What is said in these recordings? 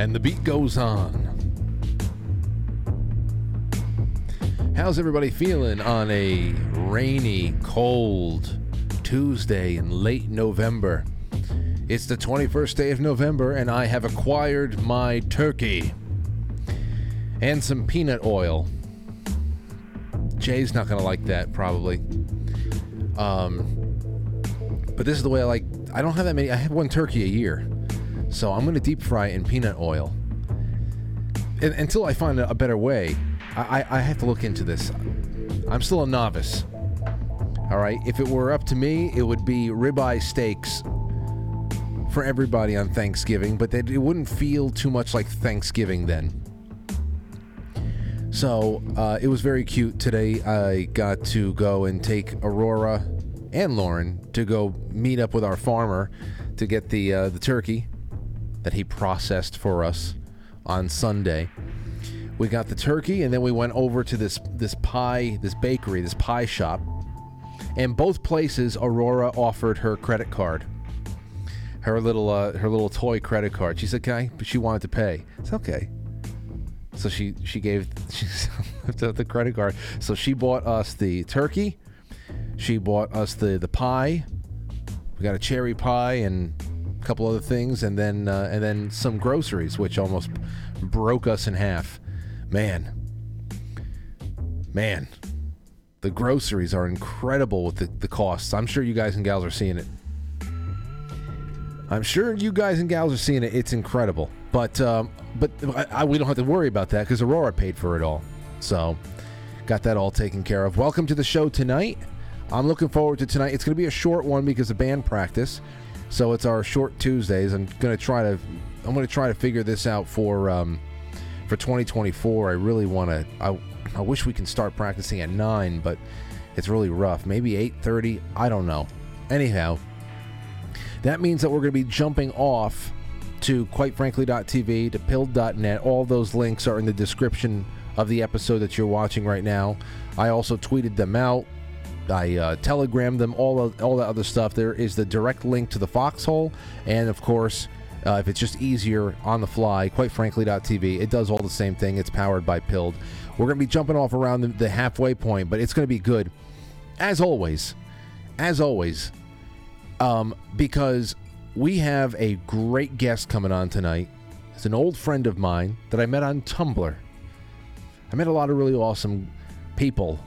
and the beat goes on. How's everybody feeling on a rainy, cold Tuesday in late November? It's the 21st day of November, and I have acquired my turkey and some peanut oil. Jay's not to like that, probably. Um, but this is the way I like. I don't have that many. I have one turkey a year. So I'm going to deep fry in peanut oil. And, until I find a, better way, I, I, I have to look into this. I'm still a novice. All right. If it were up to me, it would be ribeye steaks for everybody on Thanksgiving, but it wouldn't feel too much like Thanksgiving then. So uh, it was very cute today. I got to go and take Aurora and Lauren to go meet up with our farmer to get the uh, the turkey that he processed for us on Sunday. We got the turkey, and then we went over to this this pie, this bakery, this pie shop, and both places Aurora offered her credit card, her little uh, her little toy credit card. She said, "Can I?" But she wanted to pay. It's okay. So she she gave she the, the credit card. So she bought us the turkey. She bought us the the pie. We got a cherry pie and couple other things, and then uh, and then some groceries, which almost broke us in half. Man, man, the groceries are incredible with the, the costs. I'm sure you guys and gals are seeing it. I'm sure you guys and gals are seeing it. It's incredible, but um, but I, I, we don't have to worry about that because Aurora paid for it all. So got that all taken care of. Welcome to the show tonight. I'm looking forward to tonight. It's going to be a short one because of band practice. So it's our short Tuesdays. I'm gonna try to I'm gonna try to figure this out for um, for 2024. I really want to. I I wish we can start practicing at nine, but it's really rough. Maybe 8:30. I don't know. Anyhow, that means that we're to be jumping off to quitefrankly.tv to pilled.net. All those links are in the description of the episode that you're watching right now. I also tweeted them out. I uh, telegrammed them, all of, all that other stuff. There is the direct link to the foxhole, and of course, uh, if it's just easier on the fly, quite frankly.tv, it does all the same thing. It's powered by Pilled. We're going to be jumping off around the, the halfway point, but it's going to be good. As always, as always, um, because we have a great guest coming on tonight. It's an old friend of mine that I met on Tumblr. I met a lot of really awesome people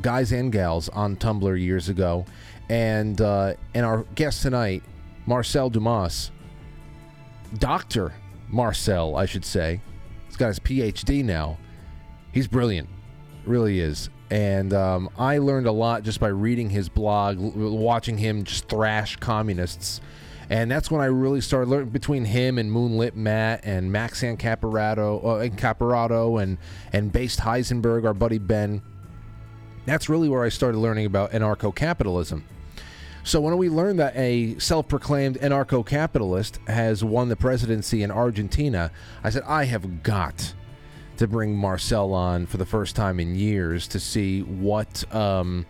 guys and gals on Tumblr years ago, and uh, and our guest tonight, Marcel Dumas, Doctor Marcel, I should say. He's got his PhD now. He's brilliant, really is. And um, I learned a lot just by reading his blog, watching him just thrash communists. And that's when I really started learning between him and Moonlit Matt and Maxan Caparato, uh, and Caparato and and Based Heisenberg, our buddy Ben that's really where I started learning about anarcho capitalism. So when we learned that a self proclaimed anarcho capitalist has won the presidency in Argentina, I said, I have got to bring Marcel on for the first time in years to see what um,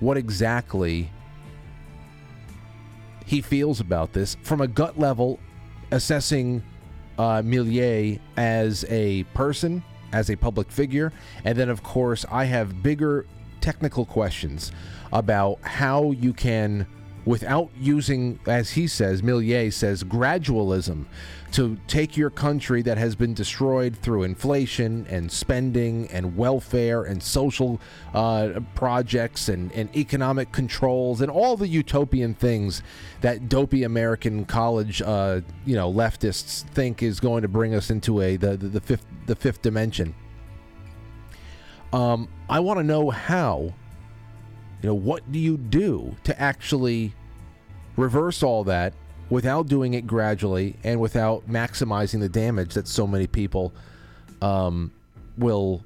what exactly he feels about this from a gut level, assessing uh, Milei as a person, as a public figure. And then, of course, I have bigger technical questions about how you can, without using, as he says, Milei says, gradualism, to take your country that has been destroyed through inflation and spending and welfare and social uh, projects and, and economic controls and all the utopian things that dopey American college, uh, you know, leftists think is going to bring us into a the, the, the fifth the fifth dimension. Um, I want to know how. You know, what do you do to actually reverse all that without doing it gradually and without maximizing the damage that so many people um, will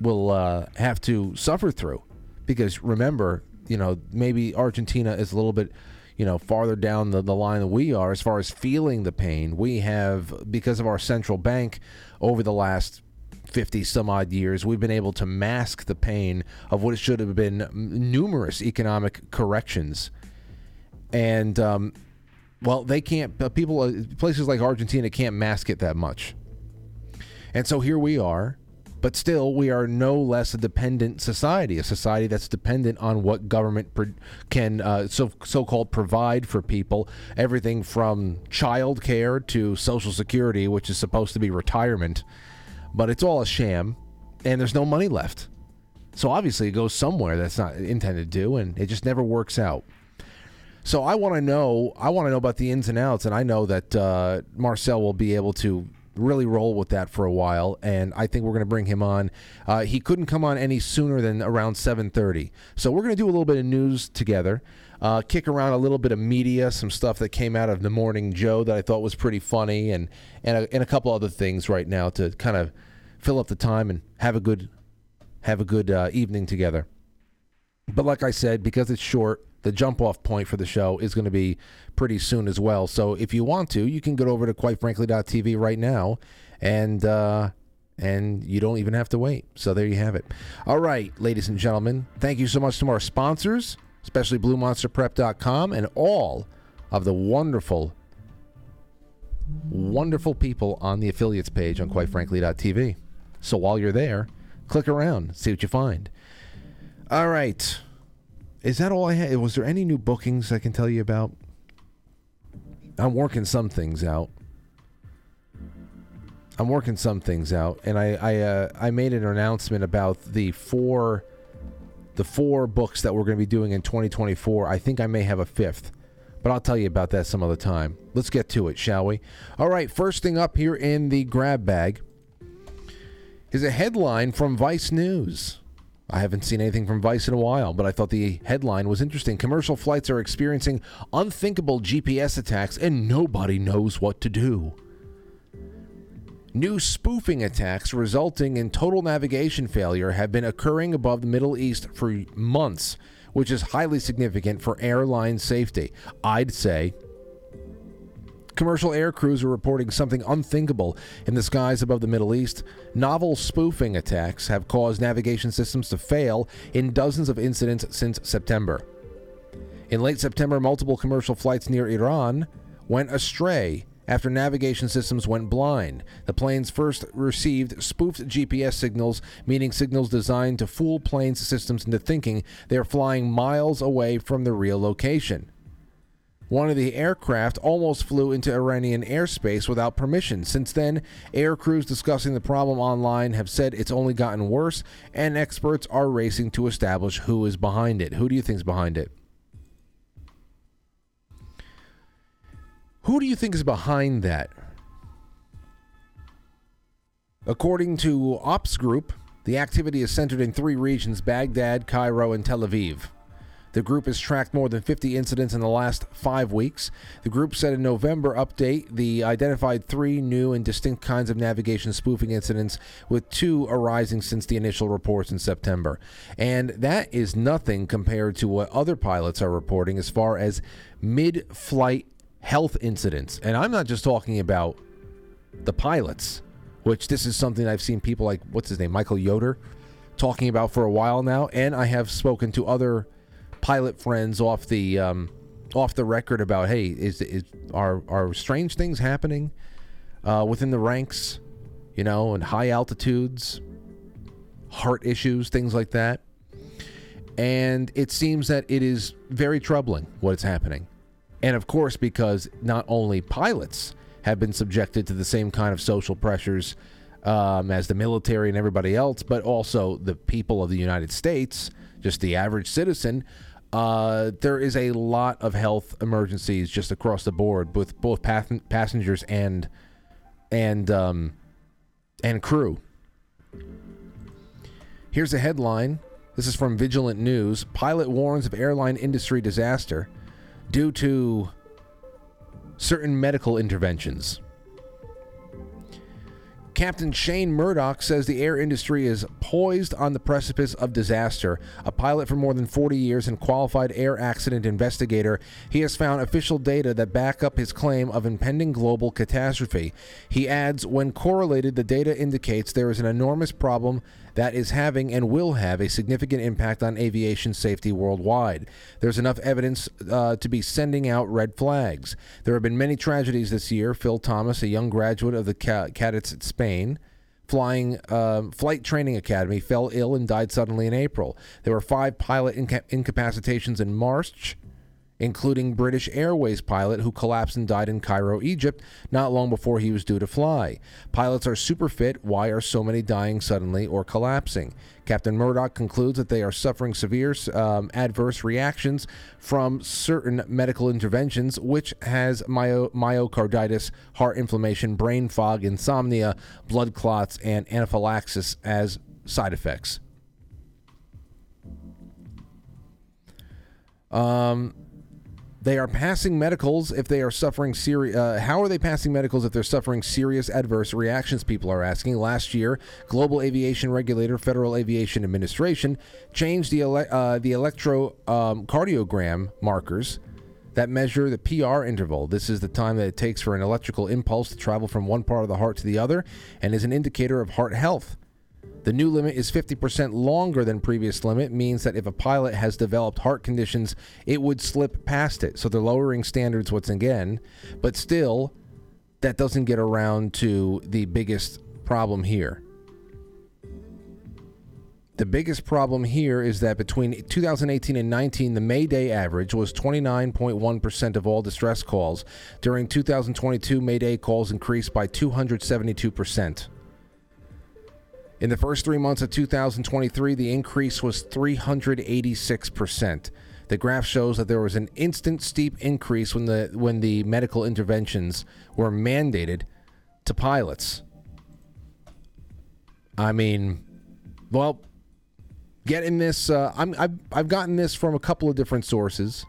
will uh, have to suffer through? Because remember, you know, maybe Argentina is a little bit you know farther down the, the line than we are as far as feeling the pain we have because of our central bank over the last 50 some odd years, we've been able to mask the pain of what should have been numerous economic corrections. And um, well, they can't. Uh, people, uh, places like Argentina can't mask it that much, and so here we are. But still, we are no less a dependent society, a society that's dependent on what government pro- can uh, so so-called provide for people. Everything from child care to Social Security, which is supposed to be retirement, but it's all a sham, and there's no money left. So obviously, it goes somewhere that's not intended to, do and it just never works out. So I want to know. I want to know about the ins and outs, and I know that uh, Marcel will be able to really roll with that for a while, and I think we're going to bring him on. Uh, he couldn't come on any sooner than around 7:30, so we're going to do a little bit of news together. Uh, kick around a little bit of media, some stuff that came out of the Morning Joe that I thought was pretty funny, and and a, and a couple other things right now to kind of fill up the time and have a good have a good uh, evening together. But like I said, because it's short, the jump off point for the show is going to be pretty soon as well. So if you want to, you can go over to quitefrankly.tv right now and uh, and you don't even have to wait. So there you have it. All right, ladies and gentlemen, thank you so much to our sponsors, especially BlueMonsterPrep.com and all of the wonderful, wonderful people on the affiliates page on QuiteFrankly.tv. So while you're there, click around, see what you find. All right. Is that all I had? Was there any new bookings I can tell you about? I'm working some things out. I'm working some things out, and I I uh, I made an announcement about the four the four books that we're going to be doing in 2024. I think I may have a fifth, but I'll tell you about that some other time. Let's get to it, shall we? All right, first thing up here in the grab bag is a headline from Vice News. I haven't seen anything from Vice in a while, but I thought the headline was interesting. Commercial flights are experiencing unthinkable GPS attacks, and nobody knows what to do. New spoofing attacks resulting in total navigation failure have been occurring above the Middle East for months, which is highly significant for airline safety. I'd say Commercial air crews are reporting something unthinkable in the skies above the Middle East. Novel spoofing attacks have caused navigation systems to fail in dozens of incidents since September. In late September, multiple commercial flights near Iran went astray after navigation systems went blind. The planes first received spoofed GPS signals, meaning signals designed to fool planes' systems into thinking they are flying miles away from the real location. One of the aircraft almost flew into Iranian airspace without permission. Since then, air crews discussing the problem online have said it's only gotten worse, and experts are racing to establish who is behind it. Who do you think is behind it? Who do you think is behind that? According to Ops Group, the activity is centered in three regions Baghdad, Cairo, and Tel Aviv. The group has tracked more than 50 incidents in the last five weeks. The group said in November update the identified three new and distinct kinds of navigation spoofing incidents, with two arising since the initial reports in September. And that is nothing compared to what other pilots are reporting as far as mid flight health incidents. And I'm not just talking about the pilots, which this is something I've seen people like, what's his name, Michael Yoder, talking about for a while now. And I have spoken to other pilot friends off the um, off the record about hey is is are are strange things happening uh, within the ranks you know and high altitudes heart issues things like that and it seems that it is very troubling what is happening and of course because not only pilots have been subjected to the same kind of social pressures um, as the military and everybody else but also the people of the united states just the average citizen uh, there is a lot of health emergencies just across the board with both passengers and and um, and crew. Here's a headline. This is from Vigilant News. Pilot warns of airline industry disaster due to certain medical interventions. Captain Shane Murdoch says the air industry is poised on the precipice of disaster. A pilot for more than 40 years and qualified air accident investigator, he has found official data that back up his claim of impending global catastrophe. He adds, when correlated, the data indicates there is an enormous problem that is having and will have a significant impact on aviation safety worldwide. There's enough evidence uh, to be sending out red flags. There have been many tragedies this year. Phil Thomas, a young graduate of the cadets at Spain, flying uh, flight training academy fell ill and died suddenly in April. There were five pilot inca- incapacitations in March including British Airways pilot who collapsed and died in Cairo, Egypt, not long before he was due to fly. Pilots are super fit. Why are so many dying suddenly or collapsing? Captain Murdoch concludes that they are suffering severe um, adverse reactions from certain medical interventions, which has myo- myocarditis, heart inflammation, brain fog, insomnia, blood clots, and anaphylaxis as side effects. Um, they are passing medicals if they are suffering serious. Uh, how are they passing medicals if they're suffering serious adverse reactions? People are asking. Last year, global aviation regulator Federal Aviation Administration changed the ele- uh, the electrocardiogram um, markers that measure the PR interval. This is the time that it takes for an electrical impulse to travel from one part of the heart to the other, and is an indicator of heart health. The new limit is 50% longer than previous limit, means that if a pilot has developed heart conditions, it would slip past it. So they're lowering standards once again, but still, that doesn't get around to the biggest problem here. The biggest problem here is that between 2018 and 19, the Mayday average was 29.1% of all distress calls. During 2022, Mayday calls increased by 272%. In the first three months of 2023, the increase was 386%. The graph shows that there was an instant steep increase when the when the medical interventions were mandated to pilots. I mean, well, getting this, uh, I'm, I've, I've gotten this from a couple of different sources,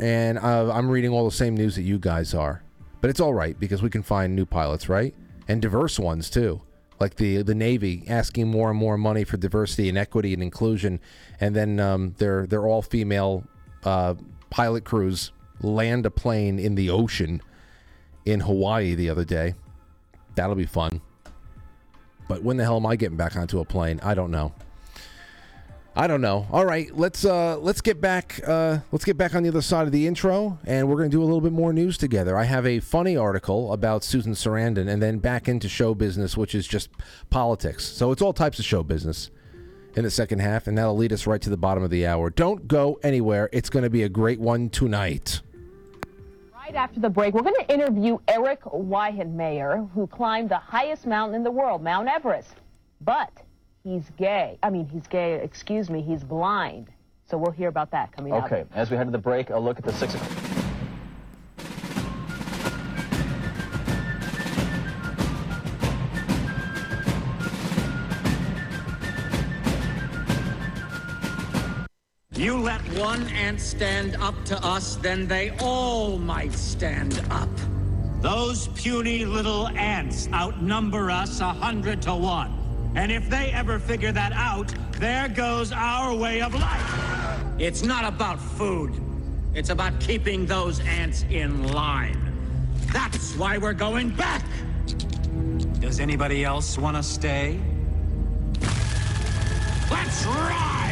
and I'm reading all the same news that you guys are. But it's all right because we can find new pilots, right? And diverse ones too like the the Navy asking more and more money for diversity and equity and inclusion, and then um, they're they're all female uh, pilot crews land a plane in the ocean in Hawaii the other day. That'll be fun. But when the hell am I getting back onto a plane? I don't know. I don't know. All right, let's uh, let's get back uh, let's get back on the other side of the intro, and we're going to do a little bit more news together. I have a funny article about Susan Sarandon, and then back into show business, which is just politics. So it's all types of show business in the second half, and that'll lead us right to the bottom of the hour. Don't go anywhere. It's going to be a great one tonight. Right after the break, we're going to interview Erik Weihenmayer, who climbed the highest mountain in the world, Mount Everest. But he's gay. I mean, he's gay, excuse me, he's blind. So we'll hear about that coming okay. up. Okay, as we head to the break, a look at the six o'clock. You let one ant stand up to us, then they all might stand up. Those puny little ants outnumber us a hundred to one. And if they ever figure that out, there goes our way of life. It's not about food. It's about keeping those ants in line. That's why we're going back. Does anybody else want to stay? Let's ride!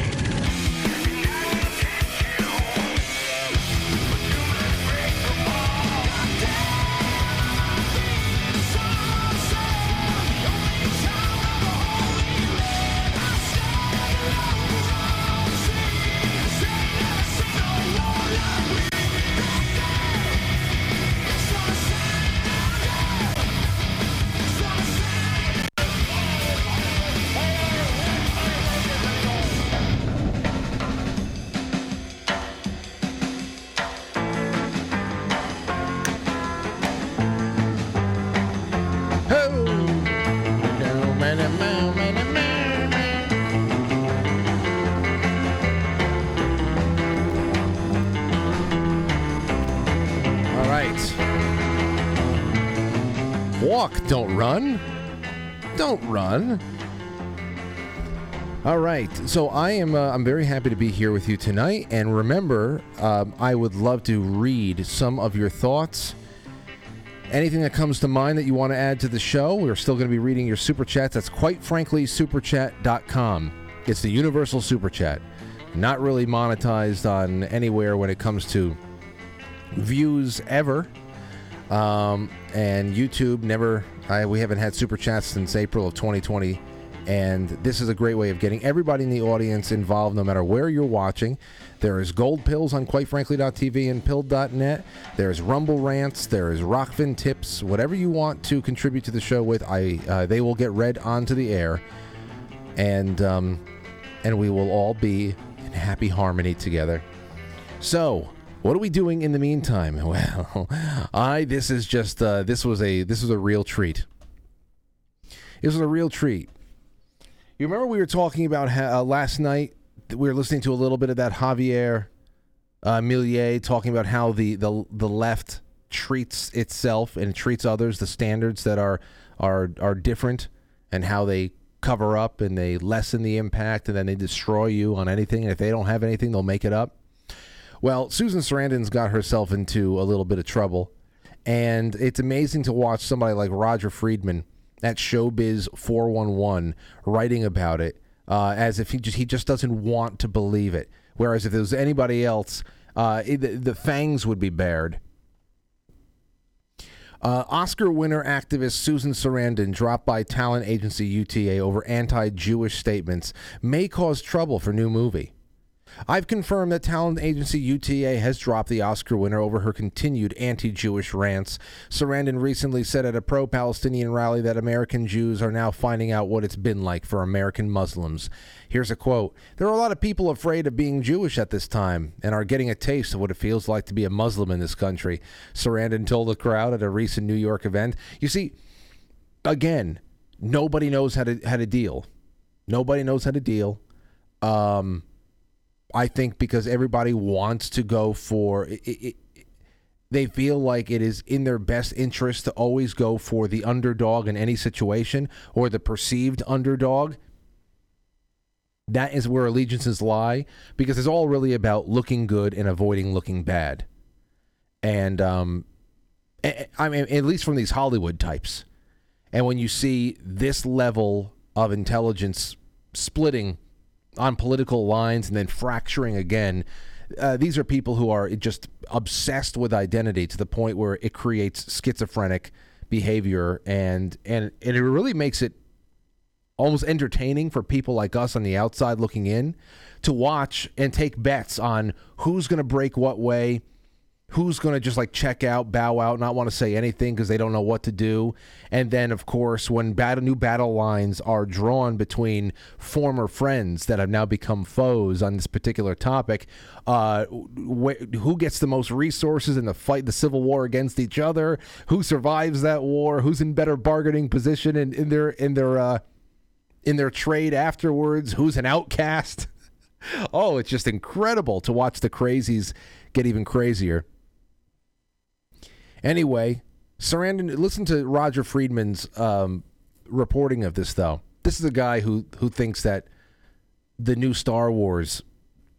Don't. All right, so I am. Uh, I'm very happy to be here with you tonight. And remember, um, I would love to read some of your thoughts. Anything that comes to mind that you want to add to the show, we're still going to be reading your super chats. That's quite frankly superchat.com. It's the universal super chat. Not really monetized on anywhere when it comes to views ever. Um, and YouTube never. I, we haven't had super chats since April of 2020 and this is a great way of getting everybody in the audience involved, no matter where you're watching. There is Gold Pills on QuiteFrankly.tv and Pilled.net. There's Rumble Rants. There is Rokfin Tips. Whatever you want to contribute to the show with, I uh, they will get read onto the air, and um, and we will all be in happy harmony together. So, what are we doing in the meantime? Well, I this is just uh, this was a this was a real treat. This was a real treat. You remember we were talking about how, uh, last night? We were listening to a little bit of that Javier uh, Milei talking about how the, the the left treats itself and treats others, the standards that are are are different, and how they cover up and they lessen the impact, and then they destroy you on anything. And if they don't have anything, they'll make it up. Well, Susan Sarandon's got herself into a little bit of trouble, and it's amazing to watch somebody like Roger Friedman at Showbiz 411 writing about it uh, as if he just he just doesn't want to believe it. Whereas if there was anybody else, uh, it, the, the fangs would be bared. Uh, Oscar winner activist Susan Sarandon dropped by talent agency UTA over anti Jewish statements may cause trouble for new movie. I've confirmed that talent agency UTA has dropped the Oscar winner over her continued anti Jewish rants. Sarandon recently said at a pro Palestinian rally that American Jews are now finding out what it's been like for American Muslims. Here's a quote There are a lot of people afraid of being Jewish at this time and are getting a taste of what it feels like to be a Muslim in this country, Sarandon told the crowd at a recent New York event. You see, again, nobody knows how to, how to deal. Nobody knows how to deal. Um, I think because everybody wants to go for it, it, they feel like it is in their best interest to always go for the underdog in any situation or the perceived underdog. That is where allegiances lie because it's all really about looking good and avoiding looking bad. And um, I mean, at least from these Hollywood types. And when you see this level of intelligence splitting on political lines and then fracturing again. Uh, these are people who are just obsessed with identity to the point where it creates schizophrenic behavior and and, and it really makes it almost entertaining for people like us on the outside looking in to watch and take bets on who's going to break what way who's going to just like check out, bow out, not want to say anything because they don't know what to do. And then, of course, when new battle lines are drawn between former friends that have now become foes on this particular topic, uh, wh- who gets the most resources in the fight, the civil war against each other? Who survives that war? Who's in better bargaining position in, in their in their uh, in their trade afterwards? Who's an outcast? oh, it's just incredible to watch the crazies get even crazier. Anyway, Sarandon, listen to Roger Friedman's um, reporting of this, though. This is a guy who who thinks that the new Star Wars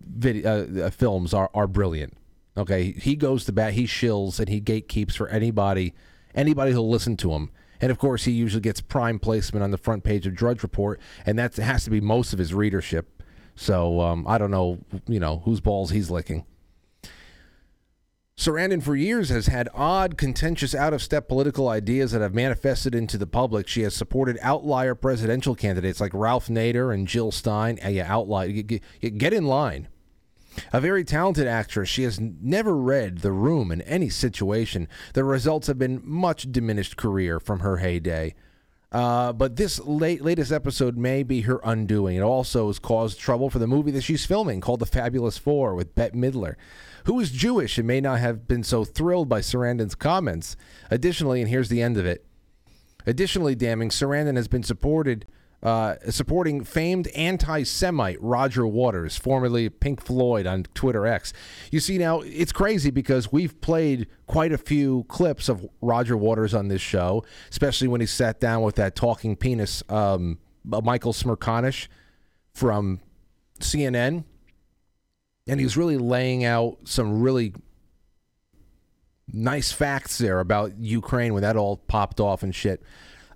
video, uh, uh, films are, are brilliant. Okay, he goes to bat, he shills, and he gatekeeps for anybody anybody who'll listen to him. And of course, he usually gets prime placement on the front page of Drudge Report, and that has to be most of his readership. So um, I don't know, you know, whose balls he's licking. Sarandon, for years, has had odd, contentious, out of step political ideas that have manifested into the public. She has supported outlier presidential candidates like Ralph Nader and Jill Stein. Uh, yeah, outlier. Get in line. A very talented actress, she has never read the room in any situation. The results have been much diminished career from her heyday. Uh, but this late, latest episode may be her undoing. It also has caused trouble for the movie that she's filming called The Fabulous Four with Bette Midler who is Jewish and may not have been so thrilled by Sarandon's comments. Additionally, and here's the end of it. Additionally, damning, Sarandon has been supported uh, supporting famed anti Semite Roger Waters, formerly Pink Floyd on Twitter X. You see, now it's crazy because we've played quite a few clips of Roger Waters on this show, especially when he sat down with that talking penis, um, Michael Smerconish from CNN. And he was really laying out some really nice facts there about Ukraine when that all popped off and shit.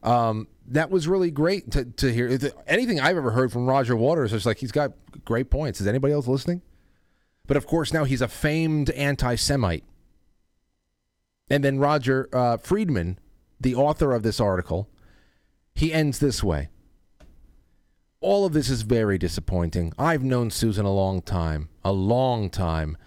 Um, that was really great to, to hear. Anything I've ever heard from Roger Waters is like he's got great points. Is anybody else listening? But of course, now he's a famed anti Semite. And then Roger uh, Friedman, the author of this article, he ends this way. All of this is very disappointing. I've known Susan a long time, a long time.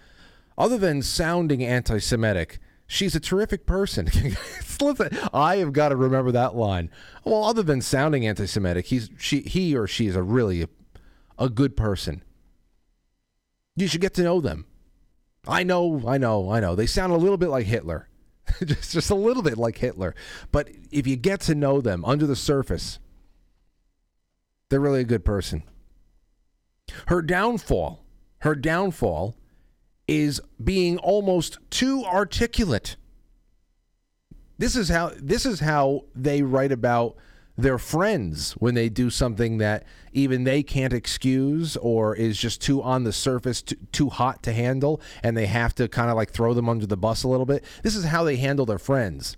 Other than sounding anti Semitic, She's a terrific person. I have got to remember that line. Well, other than sounding anti-Semitic, he's she he or she is a really a, a good person. You should get to know them. I know, I know, I know. They sound a little bit like Hitler. just just a little bit like Hitler. But if you get to know them under the surface, they're really a good person. Her downfall, her downfall is being almost too articulate. This is how this is how they write about their friends when they do something that even they can't excuse or is just too on the surface too, too hot to handle and they have to kind of like throw them under the bus a little bit. This is how they handle their friends.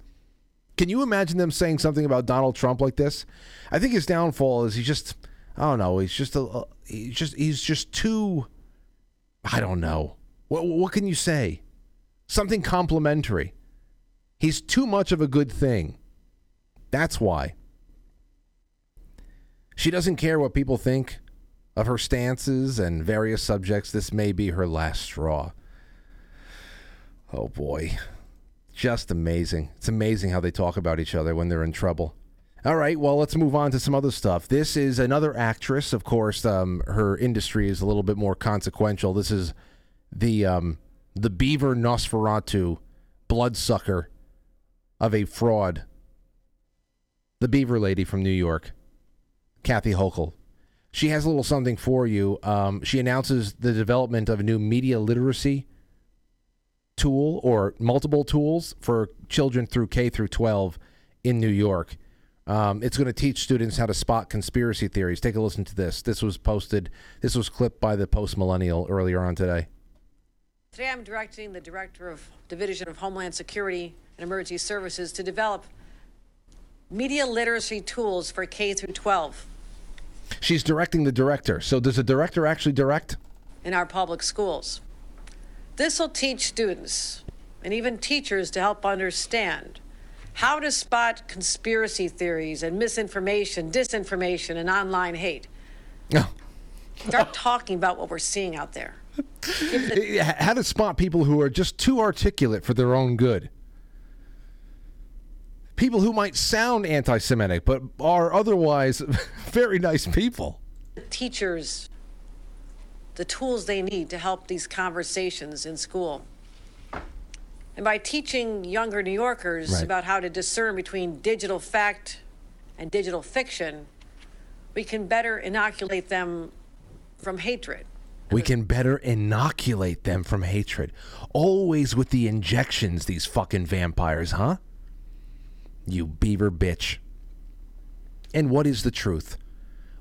Can you imagine them saying something about Donald Trump like this? I think his downfall is he's just I don't know, he's just a he's just he's just too I don't know. What, what can you say? Something complimentary. He's too much of a good thing. That's why. She doesn't care what people think of her stances and various subjects. This may be her last straw. Oh boy. Just amazing. It's amazing how they talk about each other when they're in trouble. All right, well, let's move on to some other stuff. This is another actress. Of course, um, her industry is a little bit more consequential. This is the um, the beaver Nosferatu bloodsucker of a fraud. The beaver lady from New York, Kathy Hochul. She has a little something for you. Um, she announces the development of a new media literacy tool or multiple tools for children through K through 12 in New York. Um, it's going to teach students how to spot conspiracy theories. Take a listen to this. This was posted, this was clipped by the Post Millennial earlier on today. Today I'm directing the Director of Division of Homeland Security and Emergency Services to develop media literacy tools for K through 12. She's directing the director. So does the director actually direct? In our public schools. This will teach students and even teachers to help understand how to spot conspiracy theories and misinformation, disinformation, and online hate. Start talking about what we're seeing out there. How to spot people who are just too articulate for their own good. People who might sound anti Semitic, but are otherwise very nice people. Teachers, the tools they need to help these conversations in school. And by teaching younger New Yorkers right. about how to discern between digital fact and digital fiction, we can better inoculate them from hatred. We can better inoculate them from hatred. Always with the injections, these fucking vampires, huh? You beaver bitch. And what is the truth?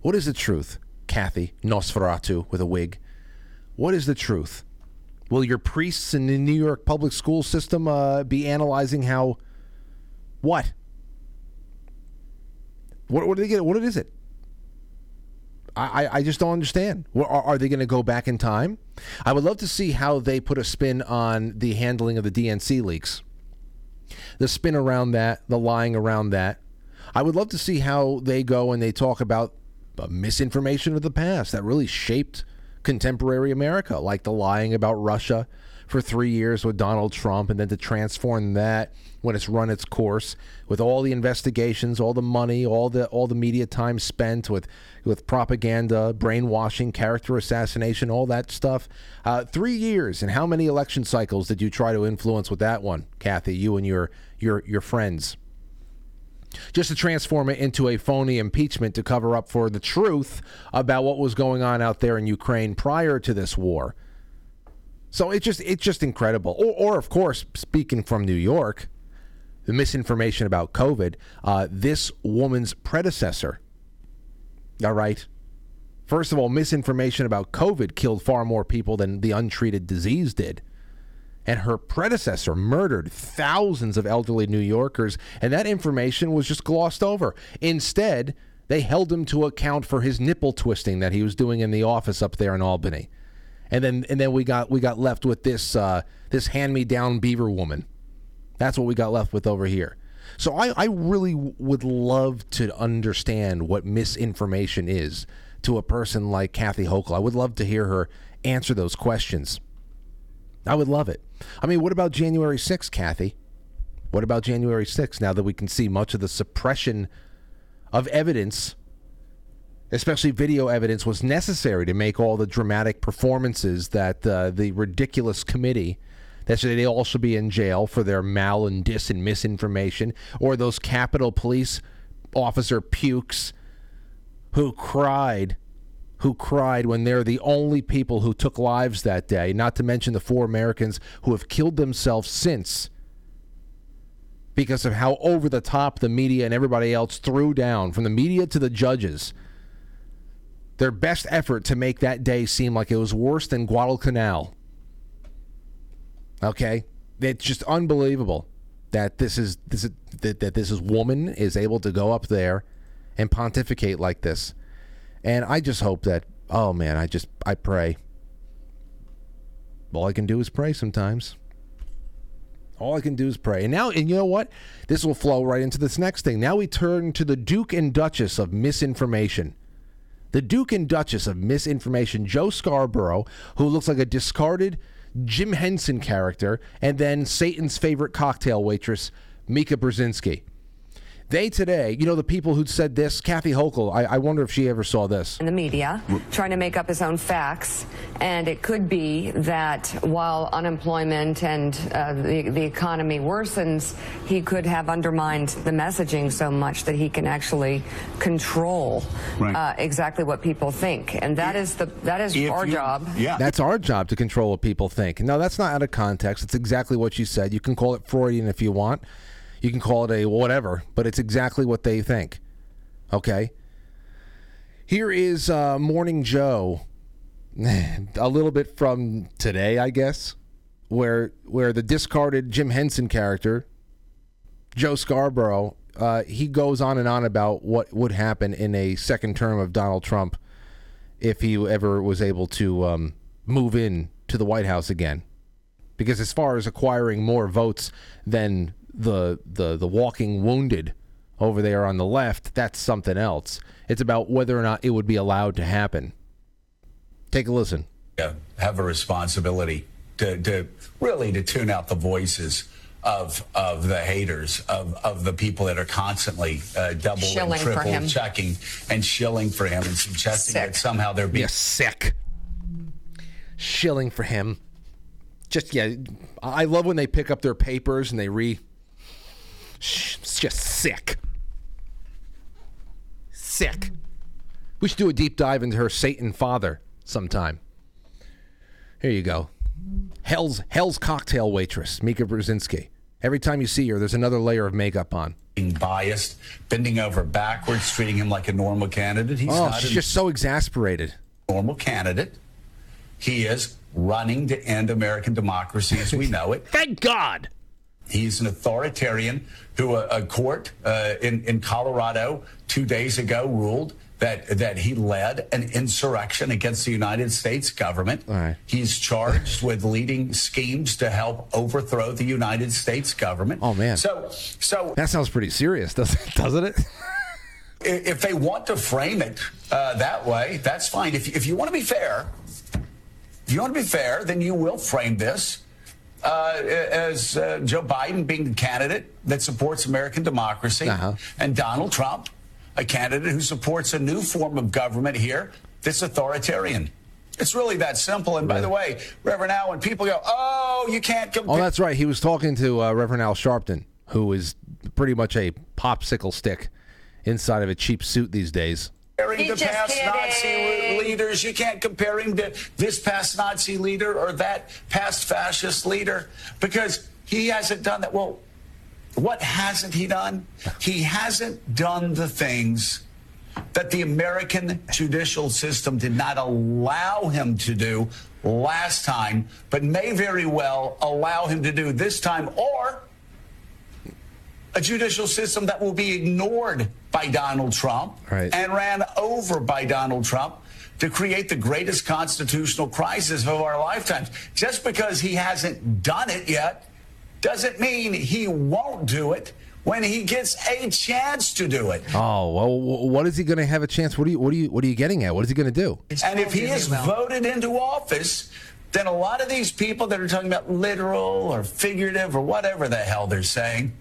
What is the truth, Kathy Nosferatu with a wig? What is the truth? Will your priests in the New York public school system uh, be analyzing how? What? What? What do they get? What is it? I, I just don't understand. Are, they going to go back in time? I would love to see how they put a spin on the handling of the DNC leaks. The spin around that, the lying around that. I would love to see how they go and they talk about misinformation of the past that really shaped contemporary America, like the lying about Russia for three years with Donald Trump, and then to transform that when it's run its course with all the investigations, all the money, all the all the media time spent with with propaganda, brainwashing, character assassination, all that stuff. Uh, three years, and how many election cycles did you try to influence with that one, Kathy? You and your your your friends. Just to transform it into a phony impeachment to cover up for the truth about what was going on out there in Ukraine prior to this war. So it's just it's just incredible. Or, or of course, speaking from New York, the misinformation about COVID. Uh, this woman's predecessor. All right. First of all, misinformation about COVID killed far more people than the untreated disease did and her predecessor murdered thousands of elderly New Yorkers, and that information was just glossed over. Instead, they held him to account for his nipple twisting that he was doing in the office up there in Albany. And then and then we got we got left with this uh, this hand me down beaver woman. That's what we got left with over here. So I, I really would love to understand what misinformation is to a person like Kathy Hochul. I would love to hear her answer those questions. I would love it. I mean, what about January 6th, Kathy? What about January 6th now that we can see much of the suppression of evidence, especially video evidence, was necessary to make all the dramatic performances that uh, the ridiculous committee that said they all should be in jail for their mal and dis and misinformation, or those Capitol Police officer pukes who cried who cried when they're the only people who took lives that day, not to mention the four Americans who have killed themselves since because of how over the top the media and everybody else threw down, from the media to the judges, their best effort to make that day seem like it was worse than Guadalcanal. Okay? It's just unbelievable that this is this is, that, that this is woman is able to go up there and pontificate like this and I just hope that, oh man, I just, I pray. All I can do is pray sometimes. All I can do is pray. And now, and you know what? This will flow right into this next thing. Now we turn to the Duke and Duchess of misinformation. The Duke and Duchess of misinformation, Joe Scarborough, who looks like a discarded Jim Henson character, and then Satan's favorite cocktail waitress, Mika Brzezinski. They today, you know, the people who said this, Kathy Hochul, I, I, wonder if she ever saw this. In the media, trying to make up his own facts. And it could be that while unemployment and uh, the, the economy worsens, he could have undermined the messaging so much that he can actually control right. uh, exactly what people think. And that is the that is if our you, job. Yeah. That's our job to control what people think. No, that's not out of context. It's exactly what you said. You can call it Freudian if you want. You can call it a whatever, but it's exactly what they think. Okay? Here is uh, Morning Joe, a little bit from today, I guess, where where the discarded Jim Henson character, Joe Scarborough, uh, he goes on and on about what would happen in a second term of Donald Trump if he ever was able to um, move in to the White House again. Because as far as acquiring more votes than the the the walking wounded over there on the left, that's something else. It's about whether or not it would be allowed to happen. Take a listen. Yeah, have a responsibility to, to really to tune out the voices of of the haters of of the people that are constantly uh, double shilling and triple checking and shilling for him and suggesting sick. that somehow they're being yeah, sick. Shilling for him. Just yeah, I love when they pick up their papers and they re it's just sick. Sick. We should do a deep dive into her Satan father sometime. Here you go. Hell's Hell's cocktail waitress, Mika Brzezinski. Every time you see her, there's another layer of makeup on. Being biased, bending over backwards, treating him like a normal candidate. He's oh, she's just so exasperated. Normal candidate. He is running to end American democracy as we know it. Thank God. He's an authoritarian who a, a court uh, in, in Colorado two days ago ruled that that he led an insurrection against the United States government. Right. He's charged with leading schemes to help overthrow the United States government. Oh man. So so that sounds pretty serious, doesn't doesn't it? if they want to frame it uh, that way, that's fine. If if you want to be fair, if you want to be fair, then you will frame this uh, as uh, Joe Biden being the candidate that supports American democracy, uh-huh. and Donald Trump, a candidate who supports a new form of government here that's authoritarian. It's really that simple. And by the way, Reverend Al, when people go, "Oh, you can't," compare- oh, that's right. He was talking to uh, Reverend Al Sharpton who is pretty much a popsicle stick inside of a cheap suit these days. Comparing to past Nazi leaders, you can't compare him to this past Nazi leader or that past fascist leader because he hasn't done that. Well, what hasn't he done? He hasn't done the things that the American judicial system did not allow him to do last time, but may very well allow him to do this time, or a judicial system that will be ignored by Donald Trump right. and ran over by Donald Trump to create the greatest constitutional crisis of our lifetimes. Just because he hasn't done it yet doesn't mean he won't do it when he gets a chance to do it. Oh well, what is he going to have a chance? What are you what are you what are you getting at? What is he going to do? And if he is voted into office, then a lot of these people that are talking about literal or figurative or whatever the hell they're saying,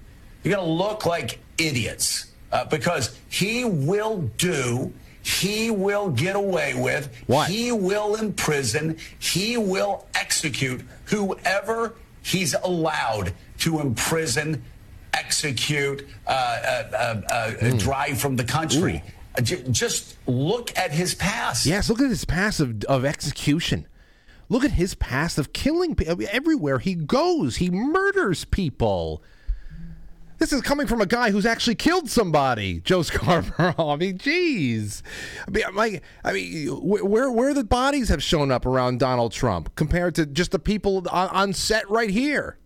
you're going to look like idiots uh, because he will do. He will get away with. What? He will imprison. He will execute whoever he's allowed to imprison, execute, uh, uh, uh, Hmm. drive from the country. Uh, j- Just look at his past. Yes, look at his past of, of execution. Look at his past of killing people. Everywhere he goes, he murders people. This is coming from a guy who's actually killed somebody, Joe Scarborough. I mean, jeez. I mean, like, I mean, where where the bodies have shown up around Donald Trump compared to just the people on, on set right here.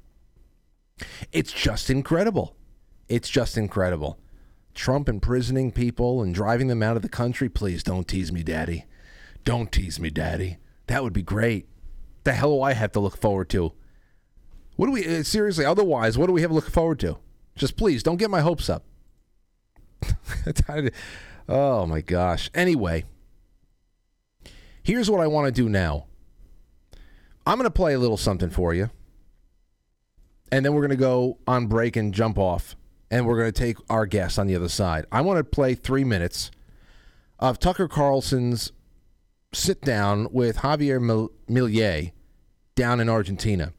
It's just incredible. It's just incredible. Trump imprisoning people and driving them out of the country. Please don't tease me, Daddy. Don't tease me, Daddy. That would be great. The hell do I have to look forward to? What do we uh, seriously? Otherwise, what do we have to look forward to? Just please don't get my hopes up. oh my gosh. Anyway, here's what I want to do now. I'm going to play a little something for you. And then we're going to go on break and jump off. And we're going to take our guest on the other side. I want to play three minutes of Tucker Carlson's sit down with Javier Mil- Milei down in Argentina.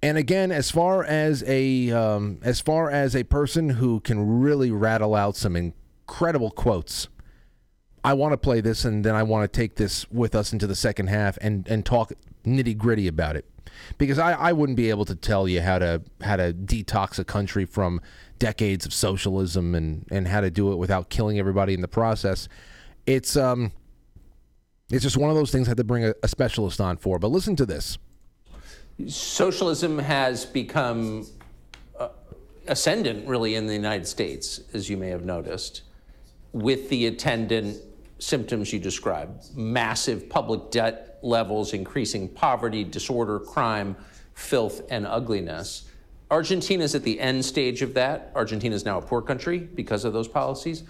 And again, as far as a um, as far as a person who can really rattle out some incredible quotes, I want to play this, and then I want to take this with us into the second half and and talk nitty gritty about it, because I, I wouldn't be able to tell you how to how to detox a country from decades of socialism and and how to do it without killing everybody in the process. It's um, it's just one of those things I had to bring a, a specialist on for. But listen to this. Socialism has become uh, ascendant really in the United States, as you may have noticed, with the attendant symptoms you described massive public debt levels, increasing poverty, disorder, crime, filth, and ugliness. Argentina is at the end stage of that. Argentina is now a poor country because of those policies.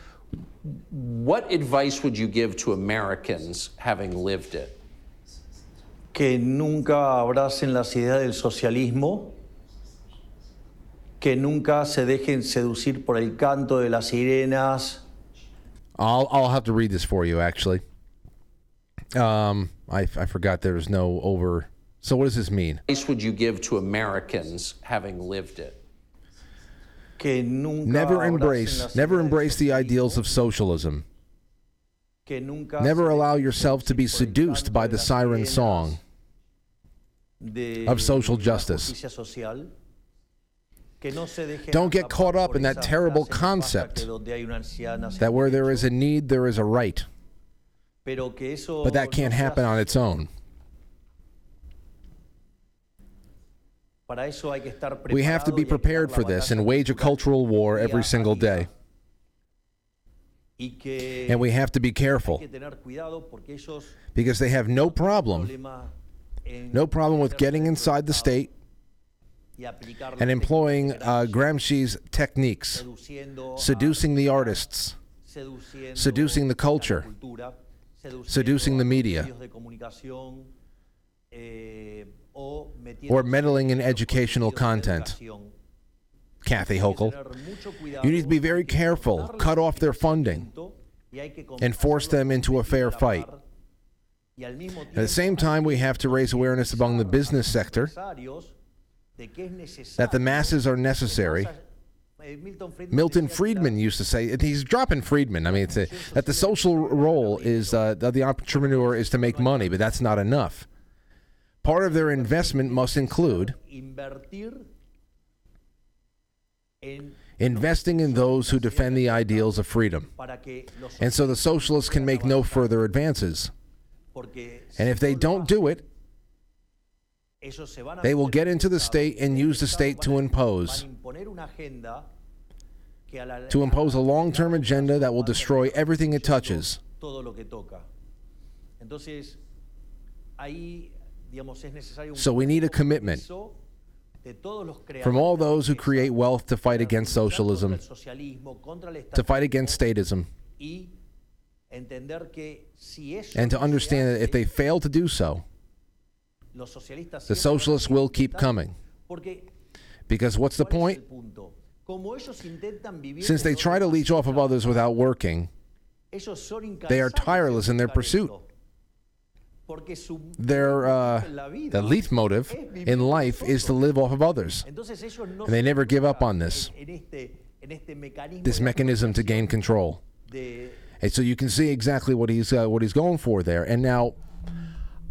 What advice would you give to Americans having lived it? Que nunca abracen las ideas del socialismo, que nunca se dejen seducir por el canto de las sirenas. I'll I'll have to read this for you actually. Um, I I forgot there was no over. So what does this mean? advice would you give to Americans having lived it? Que nunca Never embrace, never embrace the ideals of socialism. que nunca Never allow dejen yourself to be seducir por el seduced by the siren sirenas song de of social justice. justicia social. Que no se dejen Don't get caught up in that terrible concept que donde hay una anciana sin that where there is a need, there is a right. pero que eso But that can't happen on its own. Para eso hay que estar We have to be y hay que dar prepared for this and wage a cultural war every single day. And we have to be careful que tener cuidado porque ellos because they have no problem, no problem with getting inside the state and employing uh, Gramsci's techniques, seducing the artists, seducing the culture, seducing the media, eh, or meddling in educational content. Kathy Hochul. You need to be very careful, cut off their funding, and force them into a fair fight. At the same time, we have to raise awareness among the business sector that the masses are necessary. Milton Friedman used to say and he's dropping Friedman. I mean, it's a, that the social role is uh, the entrepreneur is to make money, but that's not enough. Part of their investment must include investing in those who defend the ideals of freedom. And so the socialists can make no further advances. And if they don't do it, they will get into the state and use the state to impose. to impose a long-term agenda that will destroy everything it touches. So we need a commitment from all those who create wealth to fight against socialism, to fight against statism, and to understand that if they fail to do so, the socialists will keep coming. Because what's the point? Since they try to leech off of others without working, they are tireless in their pursuit. Their uh, the least motive in life is to live off of others, and they never give up on this this mechanism to gain control. And so you can see exactly what he's uh, what he's going for there. And now,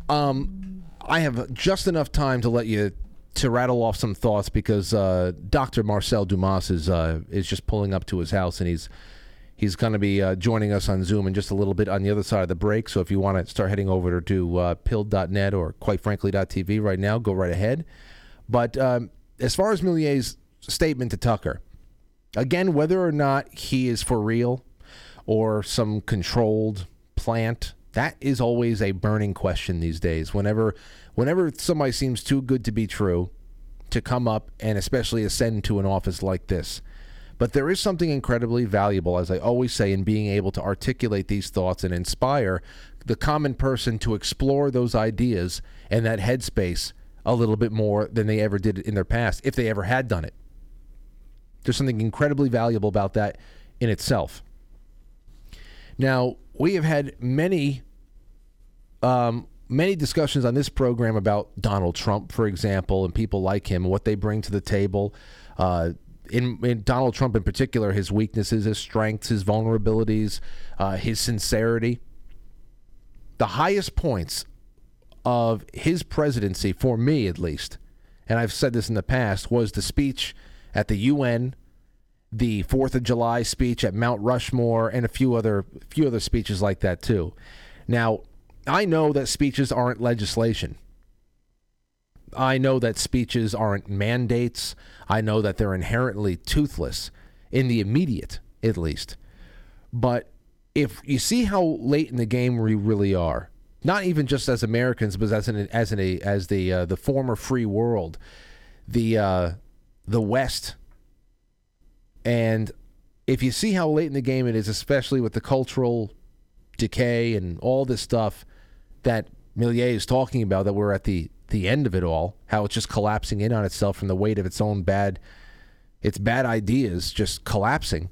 um, I have just enough time to let you to rattle off some thoughts because uh, Dr. Marcel Dumas is uh, is just pulling up to his house and he's He's going to be uh, joining us on Zoom in just a little bit on the other side of the break. So if you want to start heading over to uh, pilled.net or quite frankly.tv right now, go right ahead. But um, as far as Milei's statement to Tucker, again, whether or not he is for real or some controlled plant, that is always a burning question these days. Whenever, whenever somebody seems too good to be true, to come up and especially ascend to an office like this. But there is something incredibly valuable, as I always say, in being able to articulate these thoughts and inspire the common person to explore those ideas and that headspace a little bit more than they ever did in their past, if they ever had done it. There's something incredibly valuable about that in itself. Now, we have had many um, many discussions on this program about Donald Trump, for example, and people like him and what they bring to the table. Uh, in, in, Donald Trump in particular, his weaknesses, his strengths, his vulnerabilities, uh, his sincerity. The highest points of his presidency, for me at least, and I've said this in the past, was the speech at the UN, the Fourth of July speech at Mount Rushmore, and a few other few other speeches like that too. Now, I know that speeches aren't legislation. I know that speeches aren't mandates. I know that they're inherently toothless in the immediate, at least. But if you see how late in the game we really are, not even just as Americans, but as an as an as the uh, the former free world, the uh, the West, and if you see how late in the game it is, especially with the cultural decay and all this stuff that Milei is talking about, that we're at the the end of it all, how it's just collapsing in on itself from the weight of its own bad, its bad ideas just collapsing.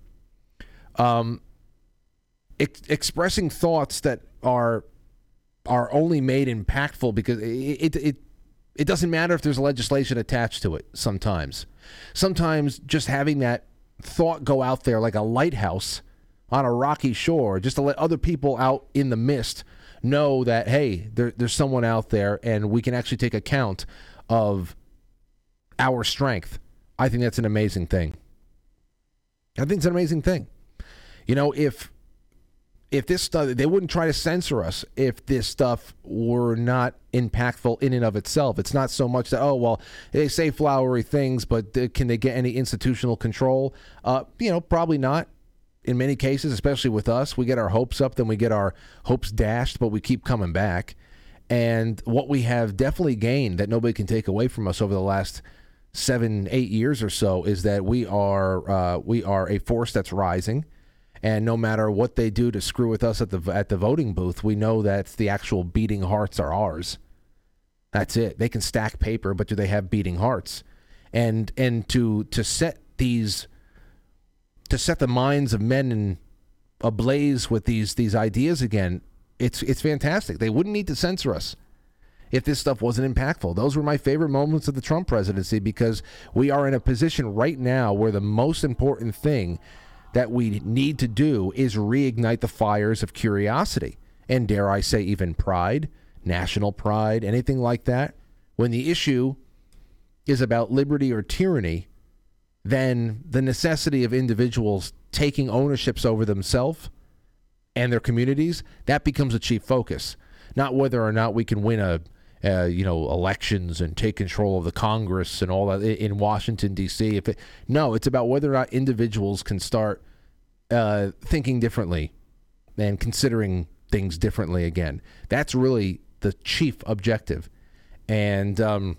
Um, ex- expressing thoughts that are are only made impactful because it, it it it doesn't matter if there's legislation attached to it. Sometimes, sometimes just having that thought go out there like a lighthouse on a rocky shore, just to let other people out in the mist know that hey, there, there's someone out there, and we can actually take account of our strength. I think that's an amazing thing. I think it's an amazing thing. You know, if if this stuff they wouldn't try to censor us if this stuff were not impactful in and of itself. It's not so much that oh well they say flowery things, but can they get any institutional control? Uh, you know, probably not in many cases, especially with us, we get our hopes up, then we get our hopes dashed, but we keep coming back. And what we have definitely gained that nobody can take away from us over the last seven, eight years or so is that we are uh, we are a force that's rising. And no matter what they do to screw with us at the at the voting booth, we know that the actual beating hearts are ours. That's it. They can stack paper, but do they have beating hearts? And and to to set these to set the minds of men in ablaze with these these ideas again, it's it's fantastic. They wouldn't need to censor us. if this stuff wasn't impactful. Those were my favorite moments of the Trump presidency because we are in a position right now where the most important thing that we need to do is reignite the fires of curiosity and dare I say even pride, national pride, anything like that. When the issue is about liberty or tyranny, then the necessity of individuals taking ownerships over themselves and their communities, that becomes a chief focus. Not whether or not we can win a, uh, you know, elections and take control of the Congress and all that in Washington D.C. If it, no, it's about whether or not individuals can start uh, thinking differently and considering things differently again. That's really the chief objective, and um,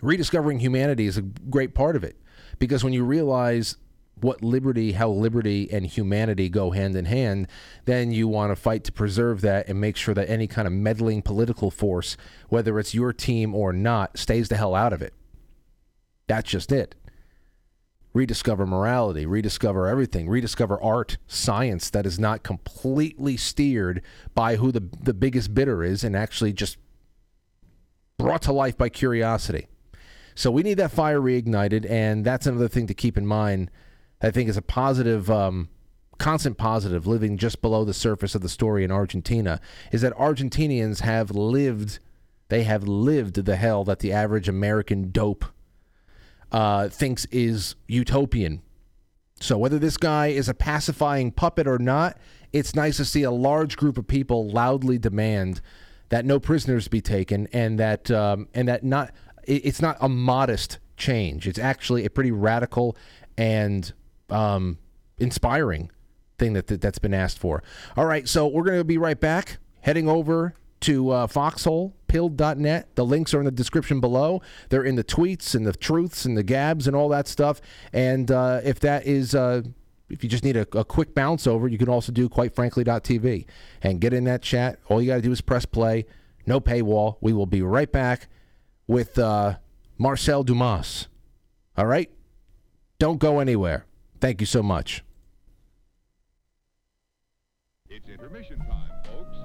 rediscovering humanity is a great part of it because when you realize what liberty, how liberty and humanity go hand in hand, then you want to fight to preserve that and make sure that any kind of meddling political force, whether it's your team or not, stays the hell out of it. That's just it. Rediscover morality, rediscover everything, rediscover art, science that is not completely steered by who the, the biggest bidder is and actually just brought to life by curiosity. So we need that fire reignited, and that's another thing to keep in mind. I think is a positive, um, constant positive, living just below the surface of the story in Argentina, is that Argentinians have lived, they have lived the hell that the average American dope uh, thinks is utopian. So whether this guy is a pacifying puppet or not, it's nice to see a large group of people loudly demand that no prisoners be taken and that um, and that not it's not a modest change. It's actually a pretty radical and um, inspiring thing that, that has been asked for. All right, so we're going to be right back. Heading over to uh, Foxhole, pilled.net. The links are in the description below. They're in the tweets and the truths and the gabs and all that stuff. And uh, if that is. Uh, if you just need a, a, quick bounce over, you can also do quite frankly.tv and get in that chat. All you got to do is press play, no paywall. We will be right back with uh, Marcel Dumas. All right? Don't go anywhere. Thank you so much. It's intermission time, folks.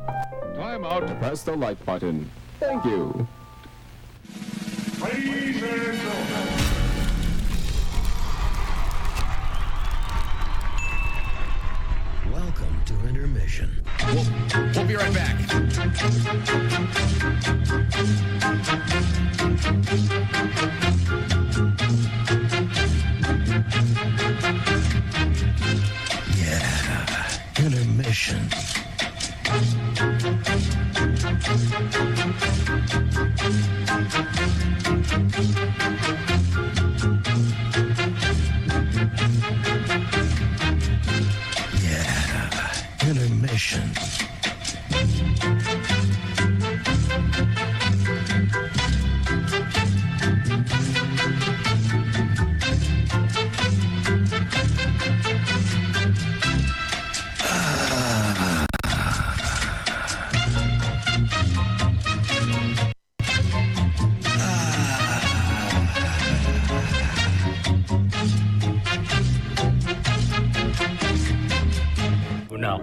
Time out to press the like button. Thank you. Ladies and gentlemen. Welcome to intermission. We'll, we'll be right back. Intermission. Yeah, intermission.